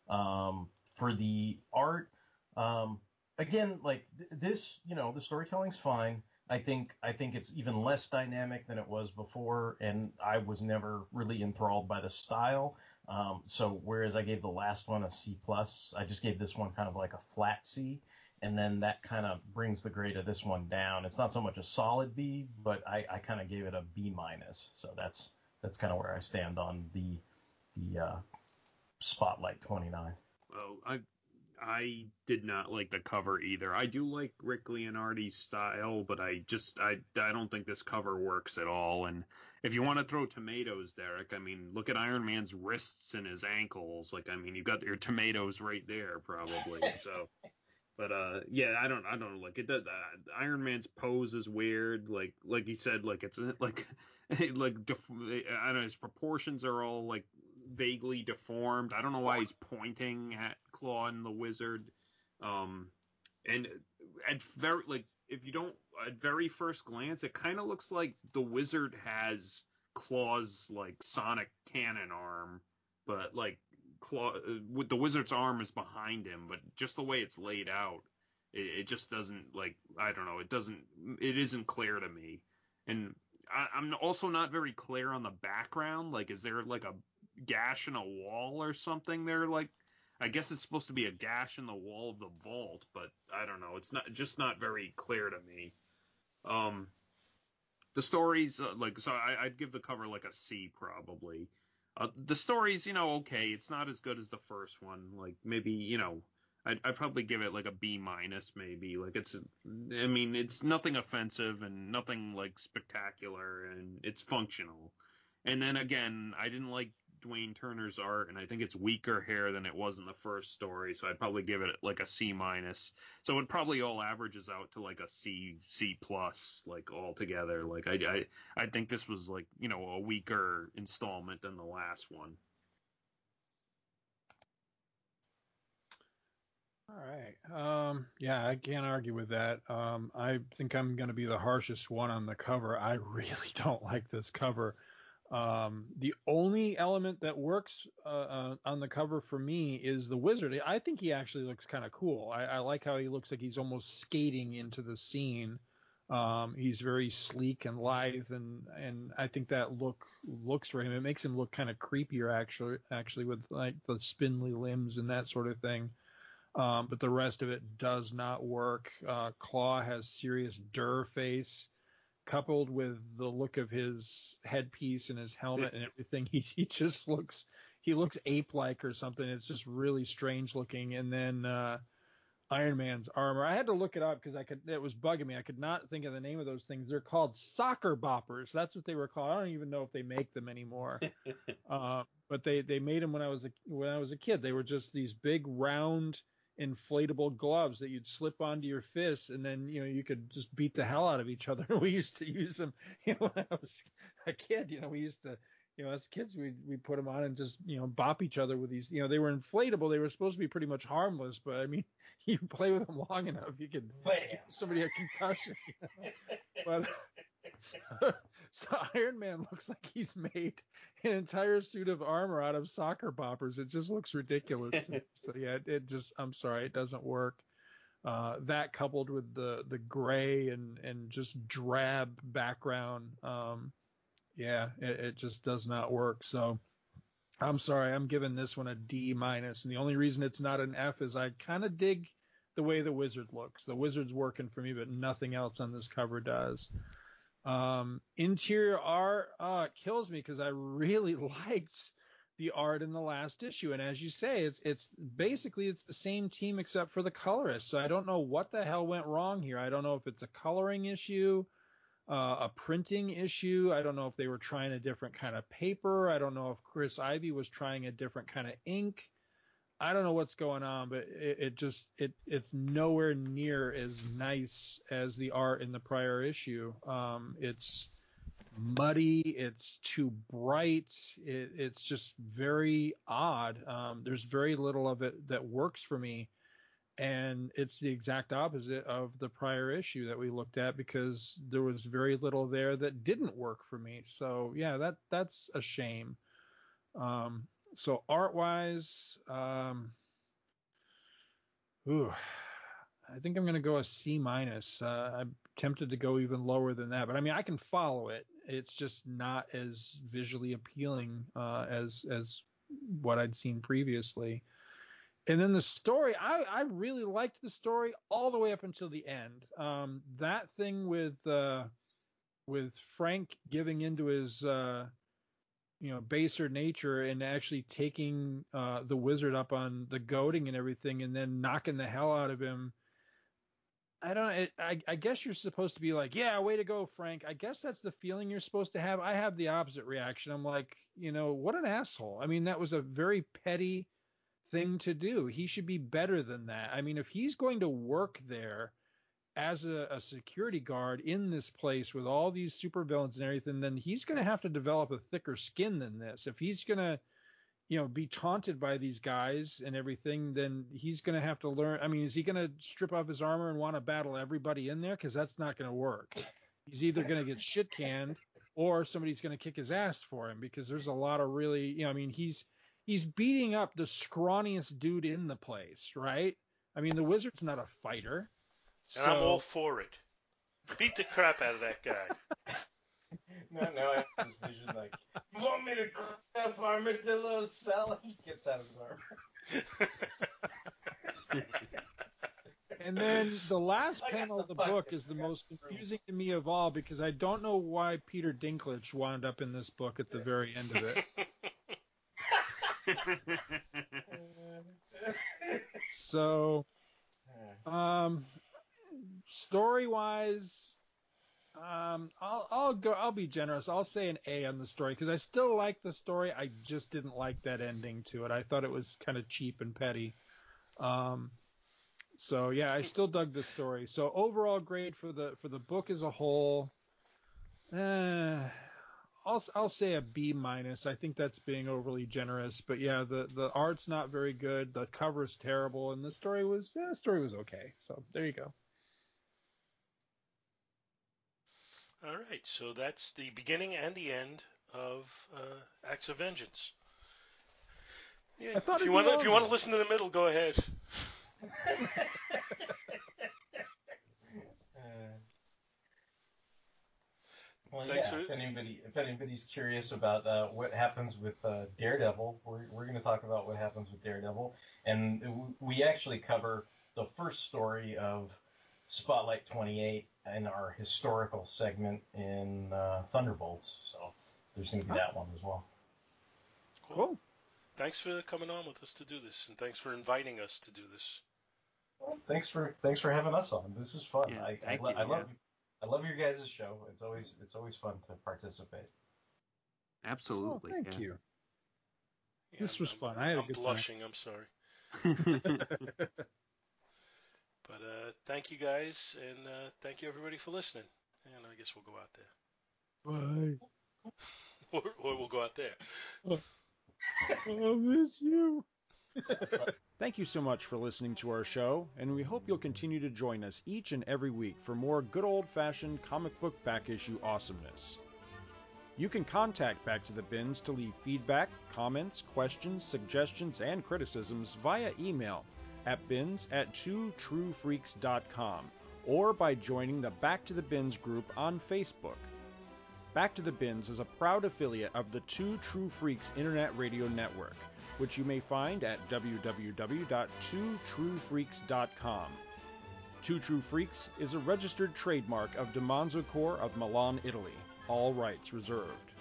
Um, for the art, um, again, like th- this, you know, the storytelling's fine. I think I think it's even less dynamic than it was before, and I was never really enthralled by the style. Um, so whereas I gave the last one a C plus, I just gave this one kind of like a flat C, and then that kind of brings the grade of this one down. It's not so much a solid B, but I, I kind of gave it a B minus. So that's that's kind of where I stand on the the uh, Spotlight 29. Well, I I did not like the cover either. I do like Rick Leonardi's style, but I just I I don't think this cover works at all. And if you want to throw tomatoes, Derek, I mean, look at Iron Man's wrists and his ankles. Like I mean, you've got your tomatoes right there, probably. *laughs* So. But uh, yeah, I don't, I don't know. Like it does. Uh, Iron Man's pose is weird. Like, like he said, like it's *laughs* like, *laughs* like def- I don't know. His proportions are all like vaguely deformed. I don't know why he's pointing at Klaw and the Wizard. Um, and at very like if you don't at very first glance, it kind of looks like the Wizard has Klaw's like sonic cannon arm, but like Klaw with the wizard's arm is behind him, but just the way it's laid out, it, it just doesn't like I don't know, it doesn't it isn't clear to me. And I, I'm also not very clear on the background. Like, is there like a gash in a wall or something there? Like, I guess it's supposed to be a gash in the wall of the vault, but I don't know. It's not just not very clear to me. Um, the stories uh, like so I, I'd give the cover like a C probably. Uh, the story's, you know, okay. It's not as good as the first one. Like maybe, you know, I'd, I'd probably give it like a B minus, maybe. Like it's, I mean, it's nothing offensive and nothing like spectacular, and it's functional. And then again, I didn't like Dwayne Turner's art, and I think it's weaker here than it was in the first story, so I'd probably give it like a C minus. So it probably all averages out to like a C C plus, like all together. Like I I I think this was like you know a weaker installment than the last one. All right. Um, yeah, I can't argue with that. Um, I think I'm going to be the harshest one on the cover. I *laughs* really don't like this cover. Um, the only element that works uh, uh, on the cover for me is the wizard. I think he actually looks kind of cool. I, I, like how he looks like he's almost skating into the scene. Um, he's very sleek and lithe, and and I think that look looks for him. It makes him look kind of creepier actually, actually with like the spindly limbs and that sort of thing. Um, but the rest of it does not work. Uh, Klaw has serious Dur face coupled with the look of his headpiece and his helmet and everything, *laughs* he, he just looks he looks ape like or something. It's just really strange looking. And then uh, Iron Man's armor. I had to look it up because I could it was bugging me. I could not think of the name of those things. They're called soccer boppers. That's what they were called. I don't even know if they make them anymore. *laughs* uh, but they they made them when I was a when I was a kid. They were just these big round inflatable gloves that you'd slip onto your fists and then you know you could just beat the hell out of each other *laughs* we used to use them you know when i was a kid you know we used to you know, as kids, we we put them on and just you know bop each other with these. You know, they were inflatable. They were supposed to be pretty much harmless, but I mean, *laughs* you play with them long enough, you can give somebody a concussion. You *laughs* know? but *laughs* so Iron Man looks like he's made an entire suit of armor out of soccer boppers. It just looks ridiculous. *laughs* so yeah, it, it just I'm sorry, it doesn't work. Uh, that coupled with the the gray and and just drab background, um, yeah, it, it just does not work. So I'm sorry, I'm giving this one a D minus, and the only reason it's not an F is I kind of dig the way the wizard looks. The wizard's working for me, but nothing else on this cover does. Um, interior art uh, kills me because I really *laughs* liked the art in the last issue, and as you say, it's it's basically it's the same team except for the colorist. So I don't know what the hell went wrong here. I don't know if it's a coloring issue uh, a printing issue. I don't know if they were trying a different kind of paper. I don't know if Chris Ivy was trying a different kind of ink. I don't know what's going on, but it, it just it it's nowhere near as nice as the art in the prior issue. Um, it's muddy. It's too bright. It, it's just very odd. Um, there's very little of it that works for me and it's the exact opposite of the prior issue that we looked at because there was very little there that didn't work for me. So yeah, that that's a shame. Um, so art wise, um, ooh, I think I'm gonna go a C minus. Uh, I'm tempted to go even lower than that, but I mean I can follow it. It's just not as visually appealing uh, as as what I'd seen previously. And then the story, I, I really liked the story all the way up until the end. Um, that thing with uh, with Frank giving into his uh, you know baser nature and actually taking uh, the wizard up on the goading and everything, and then knocking the hell out of him. I don't. It, I, I guess you're supposed to be like, yeah, way to go, Frank. I guess that's the feeling you're supposed to have. I have the opposite reaction. I'm like, you know, what an asshole. I mean, that was a very petty thing to do. He should be better than that. I mean, if he's going to work there as a, a security guard in this place with all these supervillains and everything, then he's going to have to develop a thicker skin than this. If he's going to, you know, be taunted by these guys and everything, then he's going to have to learn. I mean, is he going to strip off his armor and want to battle everybody in there? Because that's not going to work. He's either going to get shit canned or somebody's going to kick his ass for him because there's a lot of really, you know, I mean, he's he's beating up the scrawniest dude in the place, right? I mean, the wizard's not a fighter. And I'm all for it. Beat the crap out of that guy. *laughs* no, no, I have this vision like, you want me to crap Armadillo's cell? He gets out of his armor. *laughs* and then the last panel of the book is the most confusing to me of all because I don't know why Peter Dinklage wound up in this book at the very end of it. *laughs* so, um, story wise, um, I'll I'll go. I'll be generous. I'll say an A on the story because I still like the story. I just didn't like that ending to it. I thought it was kind of cheap and petty. Um, so yeah, I still dug the story. So overall grade for the for the book as a whole, uh, I'll I'll say a B minus. I think that's being overly generous, but yeah, the the art's not very good. The cover's terrible, and the story was yeah, the story was okay. So there you go. All right, so that's the beginning and the end of uh, Acts of Vengeance. Yeah, if you want if you want to listen to the middle, go ahead. *laughs* Well, Thanks yeah. For... If anybody, if anybody's curious about uh, what happens with uh, Daredevil, we're we're going to talk about what happens with Daredevil, and we actually cover the first story of Spotlight 28 in our historical segment in uh, Thunderbolts. So there's going to be that one as well. Cool. cool. Thanks for coming on with us to do this, and thanks for inviting us to do this. Well, thanks for thanks for having us on. This is fun. Yeah, I, I, you, I, love I love your guys' show. It's always it's always fun to participate. Absolutely. Oh, thank yeah. you. Yeah, this was I'm, fun. I had I'm a good blushing. time. I'm sorry. *laughs* *laughs* but uh, thank you guys, and uh, thank you everybody for listening. And I guess we'll go out there. Bye. *laughs* or, or we'll go out there. I miss you. *laughs* Thank you so much for listening to our show, and we hope you'll continue to join us each and every week for more good old fashioned comic book back issue awesomeness. You can contact Back to the Bins to leave feedback, comments, questions, suggestions, and criticisms via email at bins at twotruefreaks.com or by joining the Back to the Bins group on Facebook. Back to the Bins is a proud affiliate of the Two True Freaks Internet Radio Network, which you may find at www.twotruefreaks.com. Two True Freaks is a registered trademark of DiManzo Corps of Milan, Italy. All rights reserved.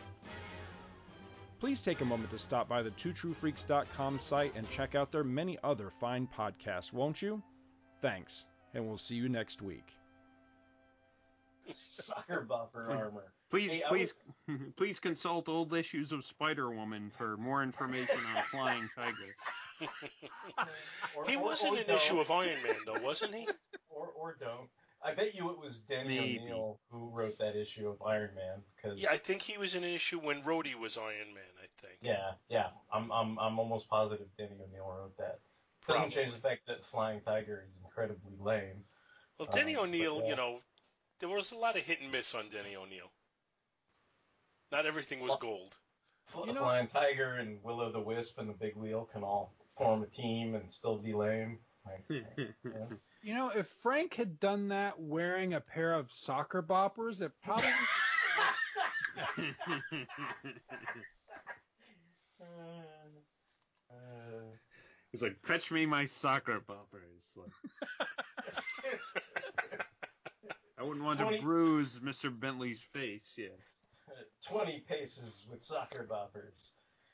Please take a moment to stop by the twotruefreaks.com site and check out their many other fine podcasts, won't you? Thanks, and we'll see you next week. *laughs* Sucker bopper armor. Please, Hey, I please, *laughs* please consult old issues of Spider Woman for more information on *laughs* Flying Tiger. Or- He or- was in or an don't. issue of Iron Man, though, wasn't he? Or or don't. I bet you it was Denny Maybe. O'Neil who wrote that issue of Iron Man. Cause, Yeah, I think he was in an issue when Rhodey was Iron Man. I think. yeah, yeah. I'm I'm I'm almost positive Denny O'Neil wrote that. Doesn't change the fact that Flying Tiger is incredibly lame. Well, Denny Um, O'Neil, but, uh, you know, there was a lot of hit and miss on Denny O'Neil. Not everything was gold. Fl- You know- Flying Tiger and Willow the Wisp and the Big Wheel can all form a team and still be lame. *laughs* Like, yeah. You know, if Frank had done that wearing a pair of soccer boppers, it probably. *laughs* *laughs* He's like, fetch me my soccer poppers. Like, *laughs* I wouldn't want Twenty- to bruise Mr. Bentley's face. Yeah. 20 paces with soccer boppers.